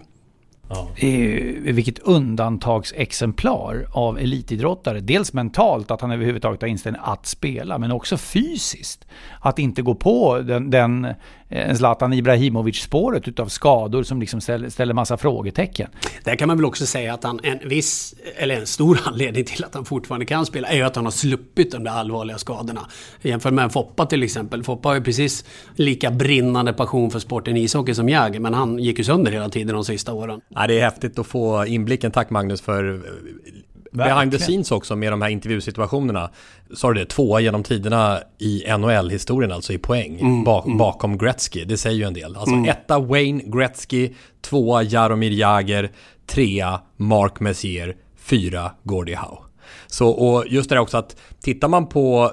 Eh, vilket undantagsexemplar av elitidrottare. Dels mentalt, att han överhuvudtaget har inställning att spela, men också fysiskt. Att inte gå på den, den eh, Zlatan Ibrahimovic-spåret utav skador som liksom ställer, ställer massa frågetecken. Där kan man väl också säga att han, en viss, eller en stor anledning till att han fortfarande kan spela är ju att han har sluppit de där allvarliga skadorna. Jämfört med en Foppa till exempel. Foppa har ju precis lika brinnande passion för sporten ishockey som jag, men han gick ju sönder hela tiden de sista åren. Ja, det är häftigt att få inblicken. Tack Magnus för eh, behind the scenes också med de här intervjusituationerna. Sa du det? Tvåa genom tiderna i NHL-historien, alltså i poäng. Mm, bak, mm. Bakom Gretzky. Det säger ju en del. Alltså Mm. etta Wayne Gretzky, tvåa Jaromir Jagr, trea Mark Messier, fyra Gordie Howe. Så, och just det där också att tittar man på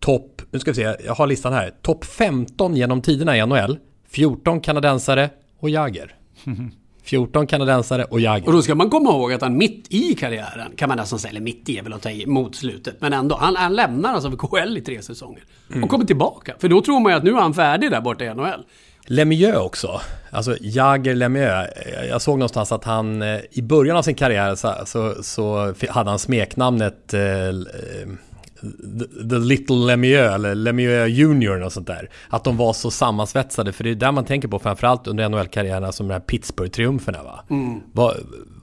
topp, nu ska vi se, jag har listan här. Topp 15 genom tiderna i NHL, 14 kanadensare och Jagr. 14 kanadensare och Jagr. Och då ska man komma ihåg att han mitt i karriären, kan man nästan säga, eller mitt i är väl att ta i, mot slutet, men ändå, han, han lämnar alltså för KHL i tre säsonger. Mm. Och kommer tillbaka. För då tror man ju att nu är han färdig där borta i NHL. Lemieux också. Alltså Jagger Lemieux. Jag såg någonstans att han eh, i början av sin karriär så, så, så hade han smeknamnet eh, eh, The, the Little Lemieux eller Lemieux Junior och sånt där. Att de var så sammansvetsade för det är där man tänker på framförallt under NHL-karriärerna som de här Pittsburgh-triumferna va? Mm.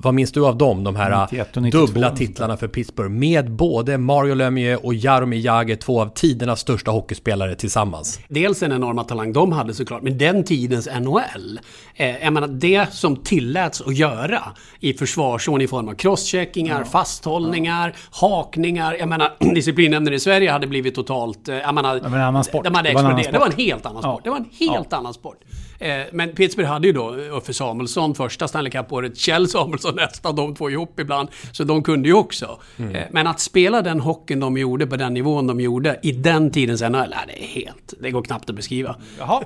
Vad minns du av dem? De här 91 och 92 dubbla titlarna för Pittsburgh med både Mario Lemieux och Jaromir Jagr, två av tidernas största hockeyspelare tillsammans. Dels en enorma talang de hade såklart, men den tidens NHL. Eh, jag menar, det som tilläts att göra i försvarszon i form av crosscheckingar, fasthållningar, hakningar. Jag menar, disciplinnämnden i Sverige hade blivit totalt... Eh, jag menar, Det var en annan sport. De hade Det var en annan exploderat. Det var en helt annan Ja. sport. Det var en helt annan sport. Eh, men Pittsburgh hade ju då Uffe Samuelsson första Stanley Cup-året, Kjell Samuelsson nästa, de två ihop ibland. Så de kunde ju också. Mm. Eh, men att spela den hockeyn de gjorde på den nivån de gjorde i den tidens NHL, nej, det är helt... Det går knappt att beskriva. Jaha,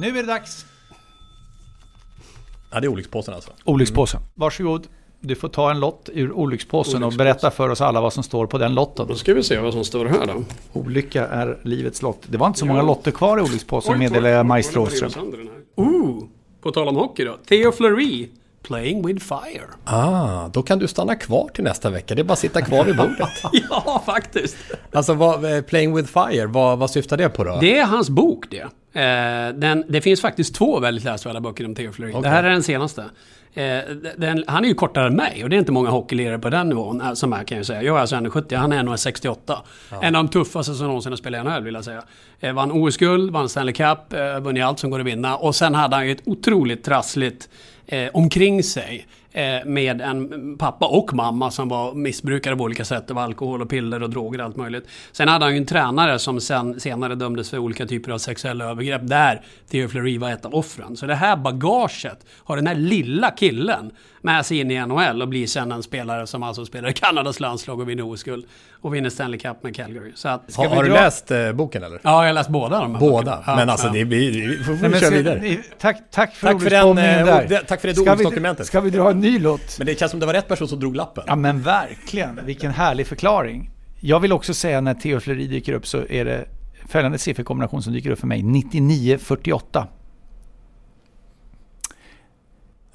nu är det dags. Ja, det är olyckspåsen alltså. Olyckspåsen. Varsågod. Du får ta en lott ur olyckspåsen och berätta för oss alla vad som står på den lotten. Då ska vi se vad som står här då. Olycka är livets lott. Det var inte så Ja. många lotter kvar i olyckspåsen meddelar jag Maestro Åström. Ooh, på tal om hockey då. Theo Fleury, Playing with Fire. Ah, då kan du stanna kvar till nästa vecka. Det är bara att sitta kvar vid bordet. ja, faktiskt. Alltså, vad, eh, Playing with Fire, vad, vad syftar det på då? Det är hans bok det. Eh, den, det finns faktiskt två väldigt läsvärda böcker om Theo Fleury. Okej. Det här är den senaste. Eh, den, han är ju kortare än mig och det är inte många hockeylirare på den nivån eh, som är kan jag säga. Jag är alltså 1,70, han är 1,68. En av de tuffaste som någonsin har spelat i NHL vill jag säga. Eh, vann OS-guld, vann Stanley Cup, eh, vunnit allt som går att vinna. Och sen hade han ju ett otroligt trassligt eh, omkring sig. Eh, med en pappa och mamma som var missbrukare på olika sätt. Det var alkohol och piller och droger och allt möjligt. Sen hade han ju en tränare som sen, senare dömdes för olika typer av sexuella övergrepp. Där Theo Fleury var ett av offren. Så det här bagaget har den här lilla killen med sig in i NHL och blir sen en spelare som alltså spelar i Kanadas landslag och vinner OS-guld. Och vinner Stanley Cup med Calgary. Så att, Har, har du läst eh, boken eller? Ja, jag har läst båda de här Båda? Ja, men alltså ja. det blir... Vi får, Nej, får men köra vidare. ni- Tack, tack för Tack för, den, eh, där. tack för det Ska vi- domsdokumentet. Ska vi dra en ny låt? Men det känns som det var rätt person som drog lappen. Ja men verkligen, vilken härlig förklaring. Jag vill också säga när Theo Fleury dyker upp så är det följande sifferkombination som dyker upp för mig. 9948.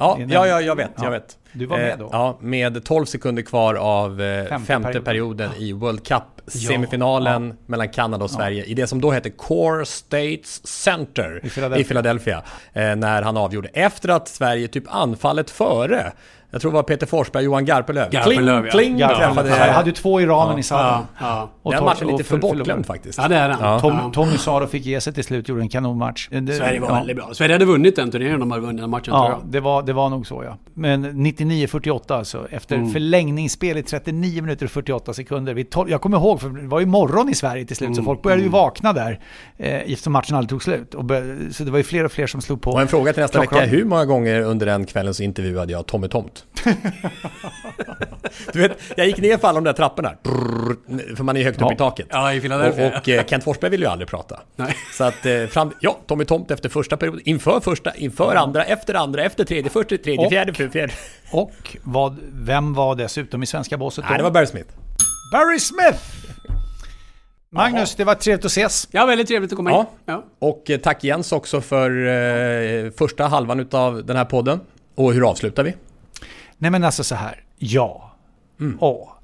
Ja, ja, ja jag vet, Ja. jag vet. Du var med då. Eh, ja, med 12 sekunder kvar av eh, femte, Femte perioden, perioden. i World Cup-semifinalen mellan Kanada och Sverige i det som då hette Core States Center I Philadelphia. i Philadelphia. Eh, när han avgjorde. Efter att Sverige typ anfallet före jag tror det var Peter Forsberg och Johan. Garpenlöv, ja. kling, kling Garpenlöv. träffade... Jag hade ju två iraner i sadden. Ja, ja. Och Den matchen är lite för bortglömd faktiskt. Ja, det är den. Ja. Tom, Ja. Tommy Saro fick ge sig till slut, gjorde en kanonmatch. Det- Sverige var ja. väldigt bra. Sverige hade vunnit den turneringen om de hade vunnit den matchen tror Ja, jag. det var, det var nog så ja. Men 99-48 alltså, efter Mm. förlängningsspel i 39 minuter och 48 sekunder. Vi tol- jag kommer ihåg, för det var ju morgon i Sverige till slut, så Mm, folk började ju mm. vakna där eh, eftersom matchen aldrig tog slut. Och bör- så det var ju fler och fler som slog på. Och en fråga till nästa klockan. vecka. Hur många gånger under den kvällen så intervjuade jag Tommy Tomt? Du vet, jag gick ner för alla de där trapporna. Brrr, för man är högt upp Ja. i taket. Ja, i Philadelphia. Och, och eh, Kent Forsberg ville ju aldrig prata. Nej. Så att eh, fram, ja, Tommy Tomt efter första perioden, inför första, inför andra, efter andra, efter tredje, första, tredje, Och- fjärde, fjärde. Och vad, vem var dessutom i svenska båset då? Nej, det var Barry Smith. Barry Smith! Magnus, det var trevligt att ses. Ja, väldigt trevligt att komma in. Ja. Ja. Och eh, tack Jens också för eh, första halvan utav den här podden. Och hur avslutar vi? Nej men alltså så här, ja. Mm. Ja.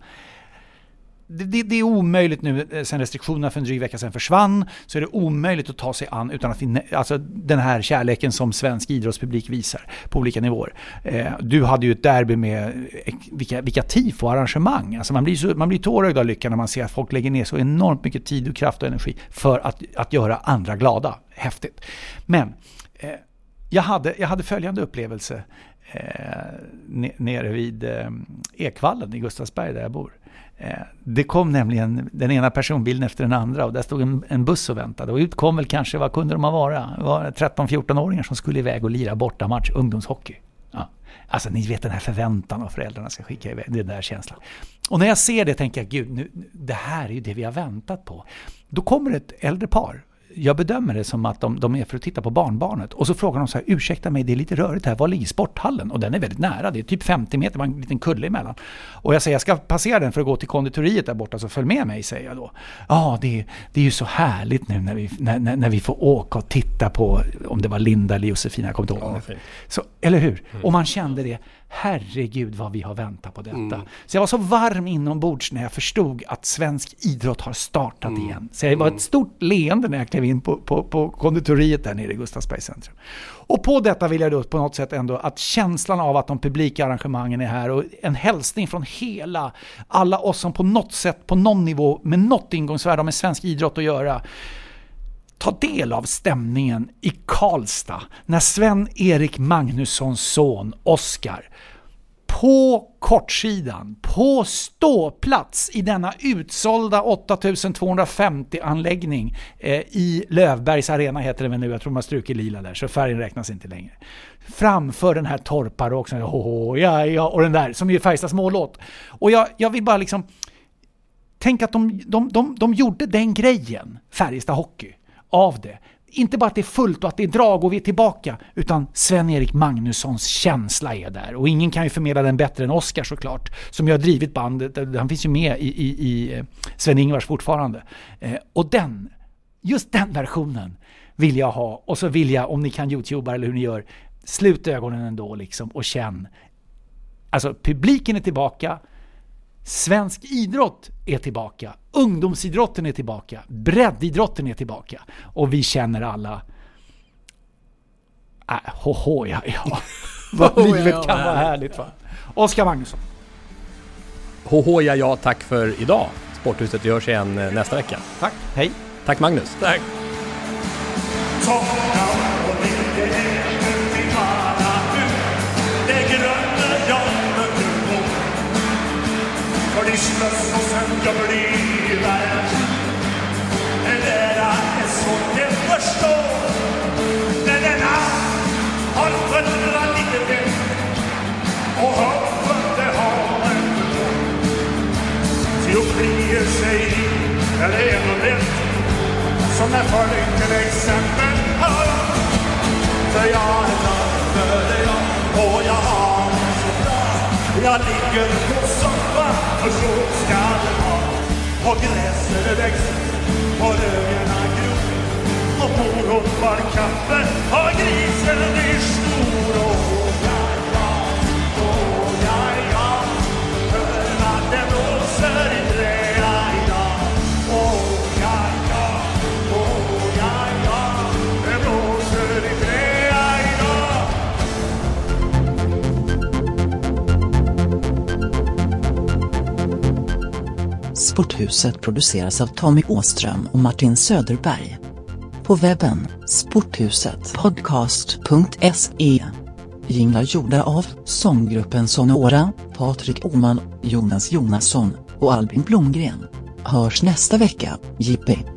Det, det, det är omöjligt nu, eh, sen restriktionerna för en dryg vecka sedan försvann, så är det omöjligt att ta sig an utan att nä- alltså den här kärleken som svensk idrottspublik visar på olika nivåer. Eh, du hade ju ett derby med eh, vilka, vilka tifo-arrangemang. Alltså man blir, så, man blir tårögd av lycka när man ser att folk lägger ner så enormt mycket tid och kraft och energi för att, att göra andra glada. Häftigt. Men eh, jag, hade, jag hade följande upplevelse eh, nere vid eh, Ekvallen i Gustavsberg där jag bor. Eh, det kom nämligen den ena personbilen efter den andra och där stod en, en buss och väntade. Och ut kom väl kanske, vad kunde de ha vara? Det var 13-14-åringar som skulle iväg och lira bortamatch, ungdomshockey. Ja. Alltså ni vet den här förväntan av föräldrarna ska skicka iväg, den där känslan. Och när jag ser det tänker jag, gud, nu, det här är ju det vi har väntat på. Då kommer ett äldre par. Jag bedömer det som att de, de är för att titta på barnbarnet. Och så frågar de så här, ursäkta mig, det är lite rörigt här, var ligger sporthallen? Och den är väldigt nära, det är typ 50 meter, man en liten kulle emellan. Och jag säger, jag ska passera den för att gå till konditoriet där borta, så följ med mig, säger jag då. Ja, det, är- det är ju så härligt nu när vi, när, när, när vi får åka och titta på, om det var Linda eller Josefina, jag kommer inte ihåg. Ja. Så, eller hur? Och man kände det, herregud vad vi har väntat på detta. Mm. Så jag var så varm inombords när jag förstod att svensk idrott har startat igen. Så det var ett stort leende när jag klev in på, på, på konditoriet där nere i Gustavsbergs centrum. Och på detta vill jag då på något sätt ändå att känslan av att de publika arrangemangen är här och en hälsning från hela, alla oss som på något sätt, på någon nivå, med något ingångsvärde har med svensk idrott att göra ta del av stämningen i Karlstad när Sven-Erik Magnussons son Oskar på kortsidan, på ståplats i denna utsålda 8250-anläggning eh, i Lövbergs arena heter det väl nu, jag tror man stryker lila där så färgen räknas inte längre. Framför den här torparoxen, oh, ja, ja, och den där som är Färjestads mållåt. Och jag, jag vill bara liksom, tänk att de, de, de, de gjorde den grejen, Färjestad Hockey, av det. Inte bara att det är fullt och att det är drag och vi är tillbaka, utan Sven-Erik Magnussons känsla är där. Och ingen kan ju förmedla den bättre än Oskar såklart, som ju har drivit bandet. Han finns ju med i, i, i eh, Sven-Ingvars fortfarande. Eh, och den, just den versionen vill jag ha. Och så vill jag, om ni kan youtuba eller hur ni gör, slut ögonen ändå liksom och känn. Alltså publiken är tillbaka, Svensk idrott är tillbaka. Ungdomsidrotten är tillbaka. Breddidrotten är tillbaka. Och vi känner alla... Äh, hoho, ja, ja. Vad livet kan vara härligt. va. Oskar Magnusson. Hoho, ja, ja, tack för idag. Sporthuset görs igen eh, nästa vecka. Tack. Hej. Tack Magnus. Tack. Jag sønker livet Dere är svårt att förstå Men den er har forandret livet och Og håpet det har en Til å flie sig i. Det en og rett Som er till exempel. Har För jag är glad för jag och jag har det så bra. Jag ligger på soffan och så ska det vara och gräset växer och lögarna gror. Och på var kaffe och grisen är stor Sporthuset produceras av Tommy Åström och Martin Söderberg. På webben sporthusetpodcast.se Jinglar gjorda av sånggruppen Sonora, Patrik Oman, Jonas Jonasson och Albin Blomgren. Hörs nästa vecka, Jippi.